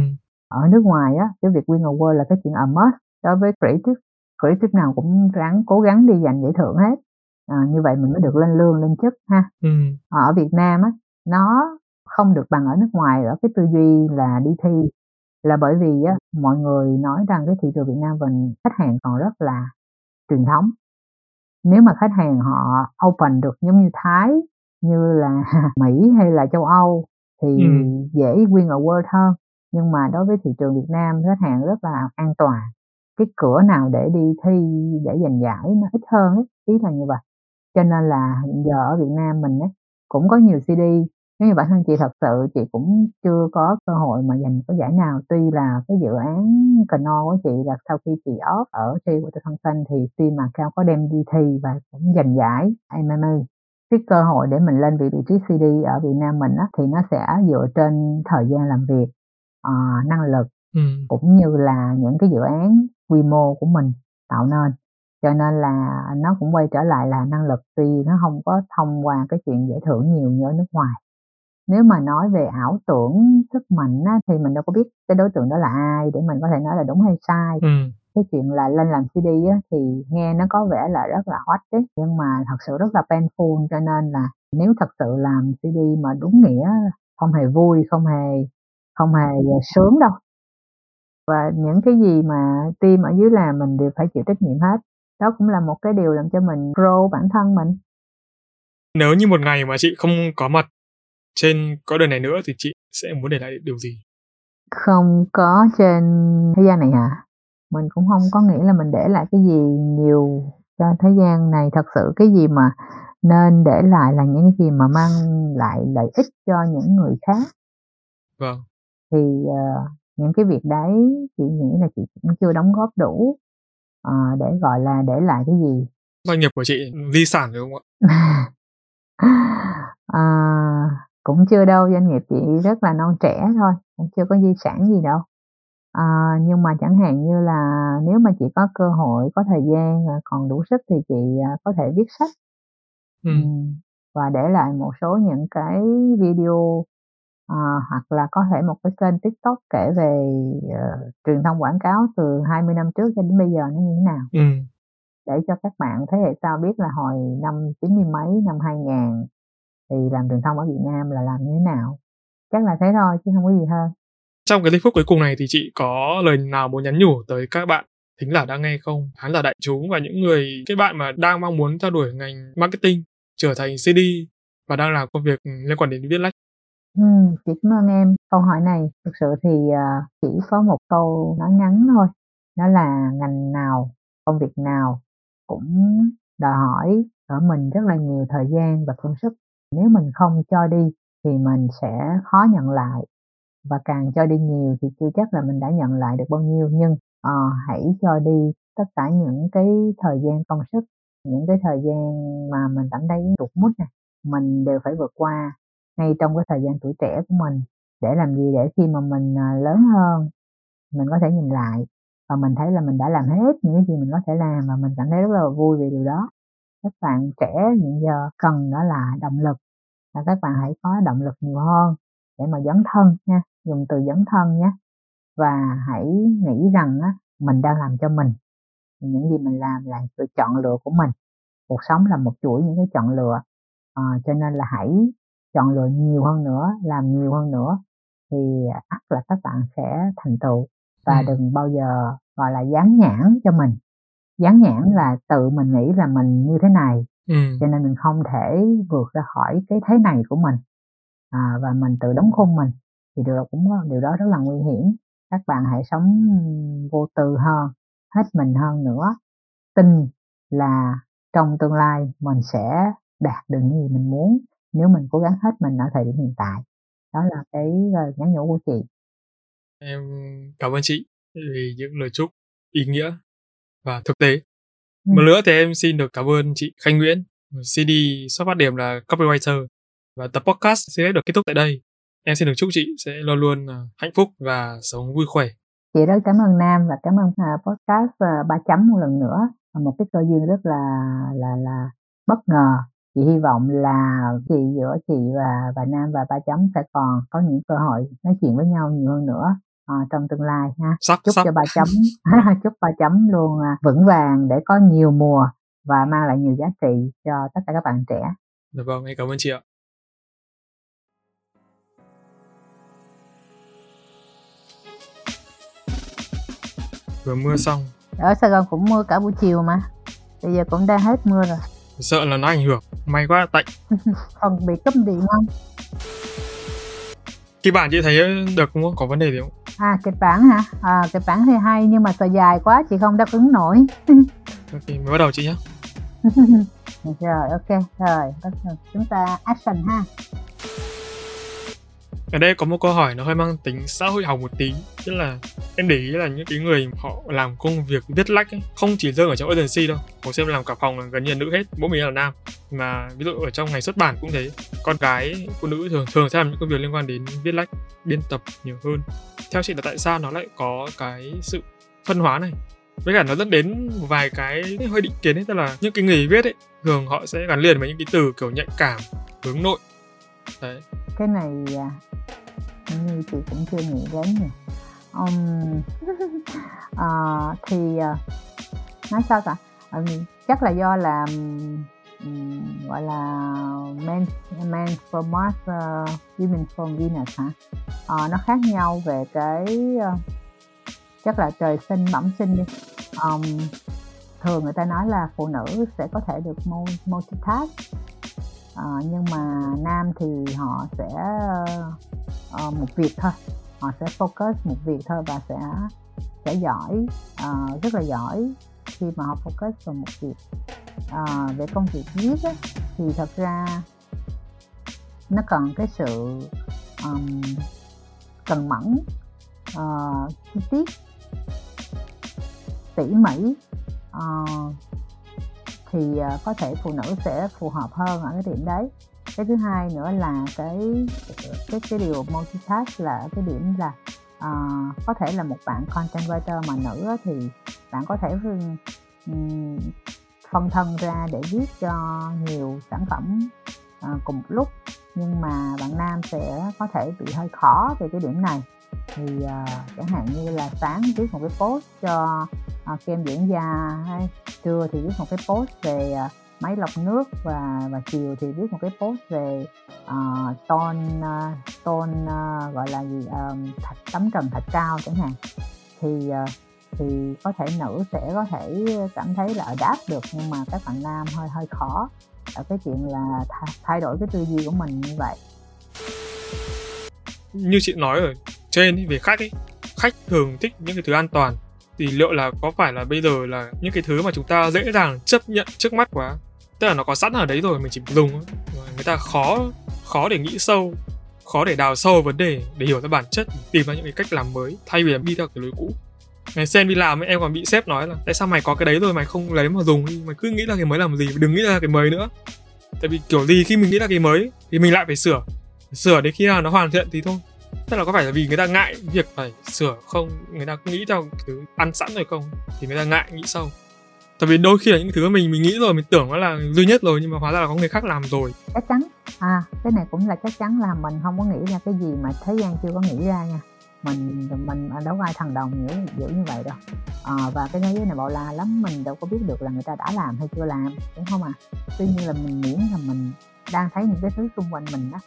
ở nước ngoài á cái việc win award là cái chuyện a must đối với creative creative nào cũng ráng cố gắng đi giành giải thưởng hết. À, như vậy mình mới được lên lương lên chức ha. Ừ. ở Việt Nam á nó không được bằng ở nước ngoài. Ở cái tư duy là đi thi là bởi vì á mọi người nói rằng cái thị trường Việt Nam mình khách hàng còn rất là truyền thống nếu mà khách hàng họ open được giống như Thái như là Mỹ hay là châu Âu thì ừ. dễ win award hơn. Nhưng mà đối với thị trường Việt Nam khách hàng rất là an toàn. Cái cửa nào để đi thi để giành giải nó ít hơn ấy, ý là như vậy. Cho nên là hiện giờ ở Việt Nam mình ấy cũng có nhiều CD nếu như bản thân chị thật sự chị cũng chưa có cơ hội mà giành có giải nào tuy là cái dự án Cano của chị là sau khi chị off ở thi của thân xanh thì team mà cao có đem đi thi và cũng giành giải MMA cái cơ hội để mình lên vị trí CD ở Việt Nam mình á, thì nó sẽ dựa trên thời gian làm việc uh, năng lực ừ. cũng như là những cái dự án quy mô của mình tạo nên. Cho nên là nó cũng quay trở lại là năng lực tuy nó không có thông qua cái chuyện giải thưởng nhiều như ở nước ngoài nếu mà nói về ảo tưởng sức mạnh á, thì mình đâu có biết cái đối tượng đó là ai để mình có thể nói là đúng hay sai. Ừ. cái chuyện là lên làm CD á, thì nghe nó có vẻ là rất là hot đấy nhưng mà thật sự rất là painful cho nên là nếu thật sự làm CD mà đúng nghĩa không hề vui không hề không hề sướng đâu. Và những cái gì mà team ở dưới làm mình đều phải chịu trách nhiệm hết. Đó cũng là một cái điều làm cho mình grow bản thân mình. Nếu như một ngày mà chị không có mặt trên có đời này nữa thì chị sẽ muốn để lại điều gì? Không có trên thế gian này hả? Mình cũng không có nghĩ là mình để lại cái gì nhiều cho thế gian này. Thật sự cái gì mà nên để lại là những cái gì mà mang lại lợi ích cho những người khác. Vâng. Thì uh, những cái việc đấy chị nghĩ là chị cũng chưa đóng góp đủ uh, để gọi là để lại cái gì. Doanh nghiệp của chị di sản đúng không ạ? À, cũng chưa đâu doanh nghiệp chị rất là non trẻ thôi cũng chưa có di sản gì đâu à, nhưng mà chẳng hạn như là nếu mà chị có cơ hội có thời gian còn đủ sức thì chị có thể viết sách ừ. và để lại một số những cái video à, hoặc là có thể một cái kênh tiktok kể về uh, truyền thông quảng cáo từ 20 năm trước cho đến bây giờ nó như thế nào ừ. để cho các bạn thế hệ sau biết là hồi năm chín mươi mấy năm 2000 thì làm truyền thông ở Việt Nam là làm như thế nào chắc là thế thôi chứ không có gì hơn trong cái giây phút cuối cùng này thì chị có lời nào muốn nhắn nhủ tới các bạn thính giả đang nghe không khán giả đại chúng và những người cái bạn mà đang mong muốn theo đuổi ngành marketing trở thành CD và đang làm công việc liên quan đến viết lách Ừ, chị cảm ơn em. Câu hỏi này thực sự thì uh, chỉ có một câu nói ngắn thôi. Đó là ngành nào, công việc nào cũng đòi hỏi ở mình rất là nhiều thời gian và công sức. Nếu mình không cho đi thì mình sẽ khó nhận lại. Và càng cho đi nhiều thì chưa chắc là mình đã nhận lại được bao nhiêu. Nhưng uh, hãy cho đi tất cả những cái thời gian công sức những cái thời gian mà mình cảm thấy tụt mút này mình đều phải vượt qua ngay trong cái thời gian tuổi trẻ của mình để làm gì? Để khi mà mình ờ, lớn hơn mình có thể nhìn lại. Và mình thấy là mình đã làm hết những cái gì mình có thể làm và mình cảm thấy rất là vui về điều đó các bạn trẻ hiện giờ cần đó là động lực và các bạn hãy có động lực nhiều hơn để mà dấn thân nha dùng từ dấn thân nhé. Và hãy nghĩ rằng á, mình đang làm cho mình những gì mình làm là sự chọn lựa của mình. Cuộc sống là một chuỗi những cái chọn lựa à, cho nên là hãy chọn lựa nhiều hơn nữa làm nhiều hơn nữa thì ắt là các bạn sẽ thành tựu và ừ. đừng bao giờ gọi là dán nhãn cho mình dán nhãn là tự mình nghĩ là mình như thế này. Ừ. cho nên mình không thể vượt ra khỏi cái thế này của mình. À, và mình tự đóng khung mình thì điều đó cũng điều đó rất là nguy hiểm. Các bạn hãy sống vô tư hơn hết mình hơn nữa. Tin là trong tương lai mình sẽ đạt được những gì mình muốn nếu mình cố gắng hết mình ở thời điểm hiện tại. Đó là cái lời nhắn nhủ của chị. Em cảm ơn chị vì những lời chúc ý nghĩa và thực tế ừ. một nữa thì em xin được cảm ơn chị Khanh Nguyễn. CD xuất phát điểm là copywriter. Và tập podcast sẽ được kết thúc tại đây. Em xin được chúc chị sẽ luôn luôn à, hạnh phúc và sống vui khỏe. Chị rất cảm ơn Nam và cảm ơn uh, podcast uh, ba chấm một lần nữa. Một cái cơ duyên rất là là là bất ngờ. Chị hy vọng là chị giữa chị và và Nam và ba chấm sẽ còn có những cơ hội nói chuyện với nhau nhiều hơn nữa à, trong tương lai ha sắp, chúc sắp. cho ba chấm chúc ba chấm luôn à, vững vàng để có nhiều mùa và mang lại nhiều giá trị cho tất cả các bạn trẻ. Dạ vâng, em cảm ơn chị ạ. Vừa mưa xong. Ở Sài Gòn cũng mưa cả buổi chiều mà. Bây giờ cũng đang hết mưa rồi sợ là nó ảnh hưởng may quá tạnh còn bị cấm điện không Khi bạn chị thấy được không có vấn đề gì không à kịch bản hả? À, kịch bản thì hay nhưng mà thời dài quá chị không đáp ứng nổi. Ok mới bắt đầu chị nhé rồi ok rồi bắt đầu chúng ta action ha ở đây có một câu hỏi nó hơi mang tính xã hội học một tí tức là em để ý là những cái người họ làm công việc viết lách ấy, không chỉ riêng ở trong agency đâu một xem làm cả phòng là gần như là nữ hết mỗi mình là nam. Mà ví dụ ở trong ngành xuất bản cũng thế con gái phụ nữ thường thường sẽ làm những công việc liên quan đến viết lách biên tập nhiều hơn. Theo chị là tại sao nó lại có cái sự phân hóa này? Với cả nó dẫn đến một vài cái hơi định kiến ấy tức là những cái người viết ấy thường họ sẽ gắn liền với những cái từ kiểu nhạy cảm hướng nội đấy cái này à, như chị cũng chưa nghĩ đến nè. Um, uh, thì uh, nói sao ta? Um, chắc là do là um, gọi là men men for Mars ờ, uh, women from Venus hả? Uh, nó khác nhau về cái uh, chắc là trời sinh bẩm sinh đi. Um, thường người ta nói là phụ nữ sẽ có thể được multitask uh, nhưng mà nam thì họ sẽ uh, một việc thôi. Họ sẽ focus một việc thôi và sẽ sẽ giỏi uh, rất là giỏi khi mà họ focus vào một việc. Uh, về công việc viết ấy, thì thật ra nó cần cái sự um, cần mẫn uh, chi tiết tỉ mỉ uh, thì ờ, có thể phụ nữ sẽ phù hợp hơn ở cái điểm đấy. Cái thứ hai nữa là cái cái cái điều multitask là cái điểm là uh, có thể là một bạn content writer mà nữ thì bạn có thể um, phân thân ra để viết cho nhiều sản phẩm uh, cùng một lúc. Nhưng mà bạn nam sẽ có thể bị hơi khó về cái điểm này thì uh, chẳng hạn như là sáng viết một cái post cho uh, kem dưỡng da hay trưa thì viết một cái post về uh, máy lọc nước và và chiều thì viết một cái post về uh, ton uh, ton uh, gọi là gì um, thạch tấm trần thạch cao chẳng hạn. Thì uh, thì có thể nữ sẽ có thể cảm thấy là đáp được nhưng mà các bạn nam hơi hơi khó ở cái chuyện là thay đổi cái tư duy của mình như vậy. Như chị nói rồi trên về khách ấy khách thường thích những cái thứ an toàn. Thì liệu là có phải là bây giờ là những cái thứ mà chúng ta dễ dàng chấp nhận trước mắt quá? Tức là nó có sẵn ở đấy rồi, mình chỉ dùng người ta khó khó để nghĩ sâu, khó để đào sâu vấn đề để hiểu ra bản chất, tìm ra những cái cách làm mới, thay vì đi theo cái lối cũ. Ngày sen đi làm, em còn bị sếp nói là, tại sao mày có cái đấy rồi, mày không lấy mà dùng đi, mày cứ nghĩ là cái mới làm gì, đừng nghĩ ra cái mới nữa. Tại vì kiểu gì khi mình nghĩ ra cái mới, thì mình lại phải sửa. Sửa đến khi nào nó hoàn thiện thì thôi tức là có phải là vì người ta ngại việc phải sửa không? Người ta nghĩ theo thứ ăn sẵn rồi không? Thì người ta ngại nghĩ sâu. Tại vì đôi khi là những thứ mình mình nghĩ rồi mình tưởng nó là duy nhất rồi nhưng mà hóa ra là có người khác làm rồi. Chắc chắn. À cái này cũng là chắc chắn là mình không có nghĩ ra cái gì mà thế gian chưa có nghĩ ra nha. Mình mình đâu ai thằng đồng dữ dữ như vậy đâu. À, và cái thế giới này bảo la lắm mình đâu có biết được là người ta đã làm hay chưa làm đúng không à tuy nhiên là mình miễn là mình đang thấy những cái thứ xung quanh mình đó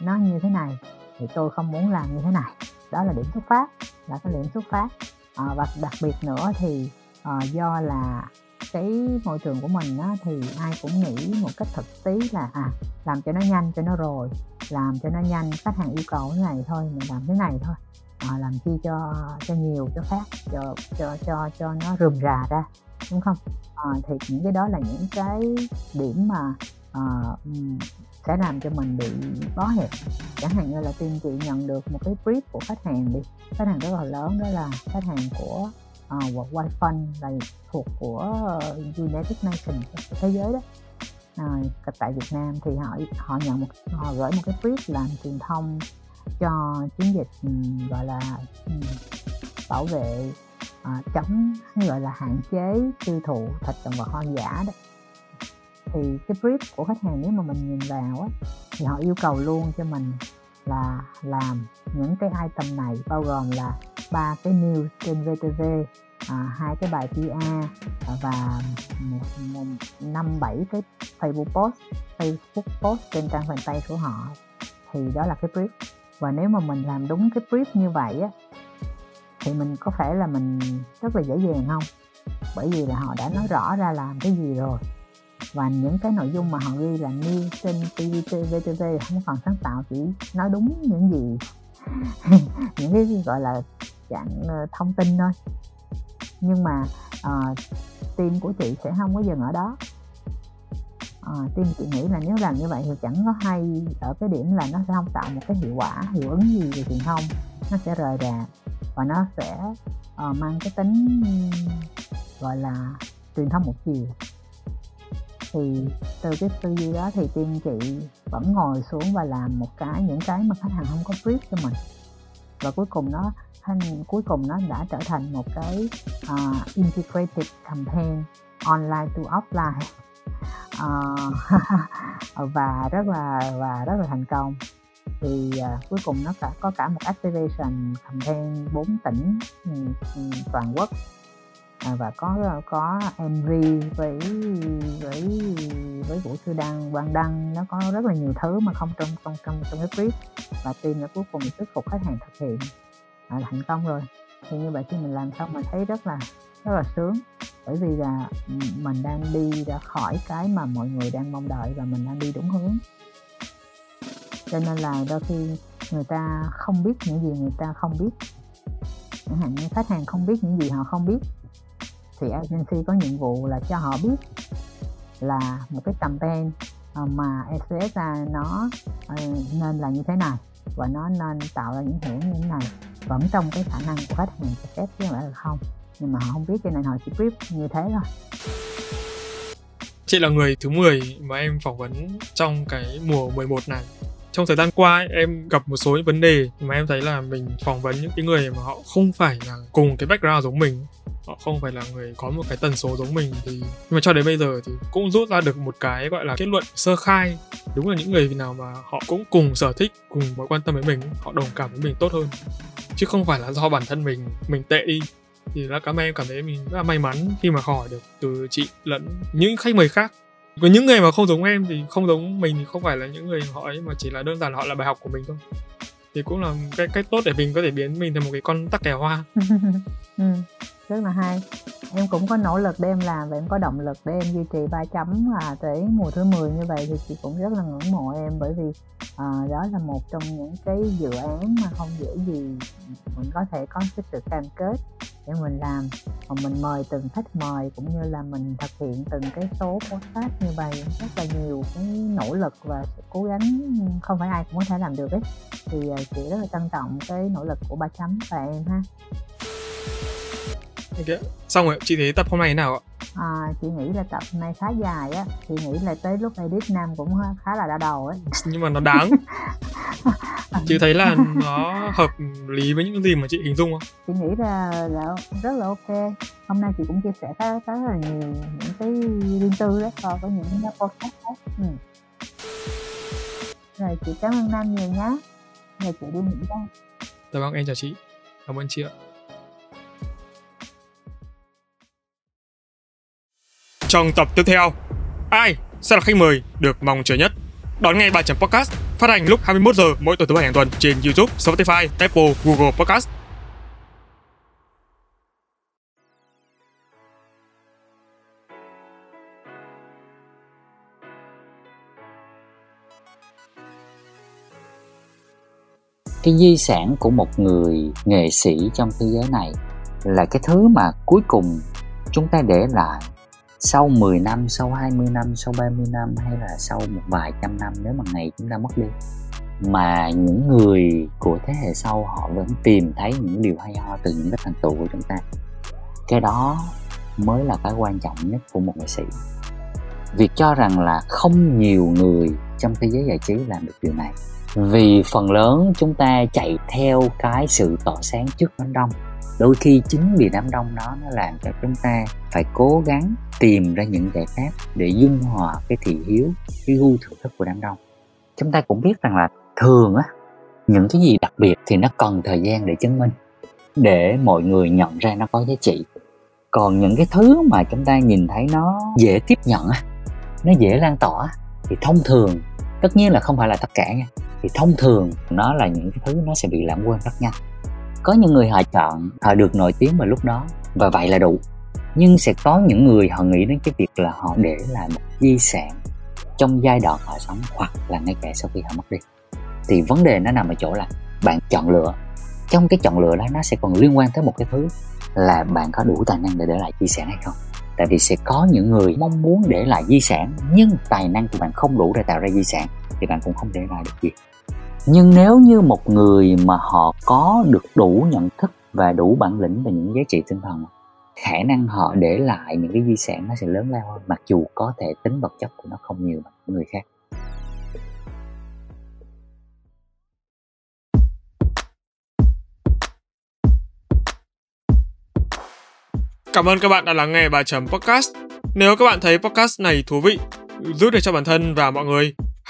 nó như thế này thì tôi không muốn làm như thế này. Đó là điểm xuất phát là cái điểm xuất phát. À, và đặc biệt nữa thì à, do là cái môi trường của mình á, thì ai cũng nghĩ một cách thực tí là à làm cho nó nhanh cho nó rồi làm cho nó nhanh khách hàng yêu cầu thế này thôi mình làm thế này thôi. À, làm chi cho cho nhiều cho phát cho cho cho cho nó rườm rà ra đúng không? À, thì những cái đó là những cái điểm mà à, sẽ làm cho mình bị bó hẹp. Chẳng hạn như là tiên chị nhận được một cái brief của khách hàng đi. Khách hàng rất là lớn đó là khách hàng của uh, World Fund là thuộc của United Nations thế giới đó. À, tại Việt Nam thì họ họ nhận một họ gửi một cái brief làm truyền thông cho chiến dịch um, gọi là um, bảo vệ uh, chống gọi là hạn chế tiêu thụ thịt động vật hoang dã đó thì cái brief của khách hàng nếu mà mình nhìn vào á thì họ yêu cầu luôn cho mình là làm những cái item này bao gồm là ba cái news trên VTV à, hai cái bài PR à, và năm bảy cái Facebook post Facebook post trên trang fanpage của họ. Thì đó là cái brief. Và nếu mà mình làm đúng cái brief như vậy á thì mình có phải là mình rất là dễ dàng không? Bởi vì là họ đã nói rõ ra làm cái gì rồi và những cái nội dung mà họ ghi là new trên TVT, VTV không còn sáng tạo chỉ nói đúng những gì. Những cái gọi là dạng ờ, thông tin thôi. Nhưng mà uh, team của chị sẽ không có dừng ở đó. Uh, team chị nghĩ là nếu làm như vậy thì chẳng có hay ở cái điểm là nó sẽ không tạo một cái hiệu quả hiệu ứng gì về truyền thông. Nó sẽ rời rạc và nó sẽ uh, mang cái tính gọi là truyền thông một chiều thì từ cái tư duy đó thì team chị vẫn ngồi xuống và làm một cái những cái mà khách hàng không có brief cho mình. Và cuối cùng nó thành cuối cùng nó đã trở thành một cái uh, integrated campaign online to offline. Uh, và rất là và rất là thành công. Thì uh, cuối cùng nó cả có cả một activation campaign 4 tỉnh um, toàn quốc à, và có ờ, có MV với với với Vũ Sư Đăng Quang Đăng. Nó có rất là nhiều thứ mà không trong trong trong trong cái clip và team đã cuối cùng thuyết phục khách hàng thực hiện. À, thành công rồi. Thì như vậy khi mình làm xong mình thấy rất là rất là sướng. Bởi vì là ừ, mình đang đi ra khỏi cái mà mọi người đang mong đợi và mình đang đi đúng hướng. Cho nên là đôi khi người ta không biết những gì người ta không biết. Chẳng hạn như khách hàng không biết những gì họ không biết thì agency có nhiệm vụ là cho họ biết là một cái campaign ờ, mà SCSA nó ờ, nên là như thế này và nó nên tạo ra những hiệu như thế này vẫn trong cái khả năng của khách hàng cho phép chứ không phải là không. Nhưng mà họ không biết cho nên họ chỉ brief như thế thôi. Chị là người thứ 10 mà em phỏng vấn trong cái mùa 11 này trong thời gian qua ấy, em gặp một số những vấn đề mà em thấy là mình phỏng vấn những cái người mà họ không phải là cùng cái background giống mình. Họ không phải là người có một cái tần số giống mình thì nhưng mà cho đến bây giờ thì cũng rút ra được một cái gọi là kết luận sơ khai. Đúng là những người nào mà họ cũng cùng sở thích cùng mối quan tâm với mình họ đồng cảm với mình tốt hơn. Chứ không phải là do bản thân mình mình tệ đi. Thì là cảm ơn em cảm thấy mình rất là may mắn khi mà hỏi được từ chị lẫn những khách mời khác có những người mà không giống em thì không giống mình thì không phải là những người họ ấy mà chỉ là đơn giản họ là bài học của mình thôi. Thì cũng là cái cách tốt để mình có thể biến mình thành một cái con tắc kè hoa. Ừ, rất là hay. Em cũng có nỗ lực để em làm và em có động lực để em duy trì ba chấm là tới mùa thứ 10 như vậy thì chị cũng rất là ngưỡng mộ em bởi vì uh, đó là một trong những cái dự án mà không dễ gì mình có thể có cái sự cam kết để mình làm. Và mình mời từng khách mời cũng như là mình thực hiện từng cái số podcast như vậy rất là nhiều cái nỗ lực và sự cố gắng không phải ai cũng có thể làm được ấy. Thì à, chị rất là trân trọng cái nỗ lực của ba chấm và em ha. Okay. Xong rồi, chị thấy tập hôm nay thế nào ạ? À, chị nghĩ là tập này khá dài á. Chị nghĩ là tới lúc edit Nam cũng khá là đau đầu ấy Nhưng mà nó đáng. Chị thấy là nó hợp lý với những gì mà chị hình dung không? Chị nghĩ là, là rất là ok. Hôm nay chị cũng chia sẻ khá, khá là nhiều những cái riêng tư đó so với những cái podcast khác. Ừ. Rồi chị cảm ơn Nam nhiều nhé Giờ chị đi nghỉ đây. Dạ vâng, em chào chị. Cảm ơn chị ạ Trong tập tiếp theo, ai sẽ là khách mời được mong chờ nhất? Đón nghe bài chấm podcast phát hành lúc 21 giờ mỗi tuần thứ bảy hàng tuần trên YouTube, Spotify, Apple, Google Podcast. cái di sản của một người nghệ sĩ trong thế giới này là cái thứ mà cuối cùng chúng ta để lại sau 10 năm, sau 20 năm, sau 30 năm hay là sau một vài trăm năm nếu mà ngày chúng ta mất đi. Mà những người của thế hệ sau họ vẫn tìm thấy những điều hay ho từ những cái thành tựu của chúng ta. Cái đó mới là cái quan trọng nhất của một nghệ sĩ. Việc cho rằng là không nhiều người trong thế giới giải trí làm được điều này. Vì phần lớn chúng ta chạy theo cái sự tỏ sáng trước đám đông đôi khi chính vì đám đông đó nó làm cho chúng ta phải cố gắng tìm ra những giải pháp để dung hòa cái thị hiếu, cái gu thưởng thức của đám đông. Chúng ta cũng biết rằng là thường á, những cái gì đặc biệt thì nó cần thời gian để chứng minh, để mọi người nhận ra nó có giá trị. Còn những cái thứ mà chúng ta nhìn thấy nó dễ tiếp nhận á, nó dễ lan tỏa thì thông thường, tất nhiên là không phải là tất cả nha, thì thông thường nó là những cái thứ nó sẽ bị lãng quên rất nhanh có những người họ chọn, họ được nổi tiếng vào lúc đó, và vậy là đủ. Nhưng sẽ có những người họ nghĩ đến cái việc là họ để lại một di sản trong giai đoạn họ sống hoặc là ngay cả sau khi họ mất đi. Thì vấn đề nó nằm ở chỗ là bạn chọn lựa. Trong cái chọn lựa đó, nó sẽ còn liên quan tới một cái thứ là bạn có đủ tài năng để để lại di sản hay không. Tại vì sẽ có những người mong muốn để lại di sản, nhưng tài năng của bạn không đủ để tạo ra di sản, thì bạn cũng không để lại được gì nhưng nếu như một người mà họ có được đủ nhận thức và đủ bản lĩnh về những giá trị tinh thần khả năng họ để lại những cái di sản nó sẽ lớn lao hơn mặc dù có thể tính vật chất của nó không nhiều bằng những người khác Cảm ơn các bạn đã lắng nghe bài chấm podcast. Nếu các bạn thấy podcast này thú vị, giúp được cho bản thân và mọi người,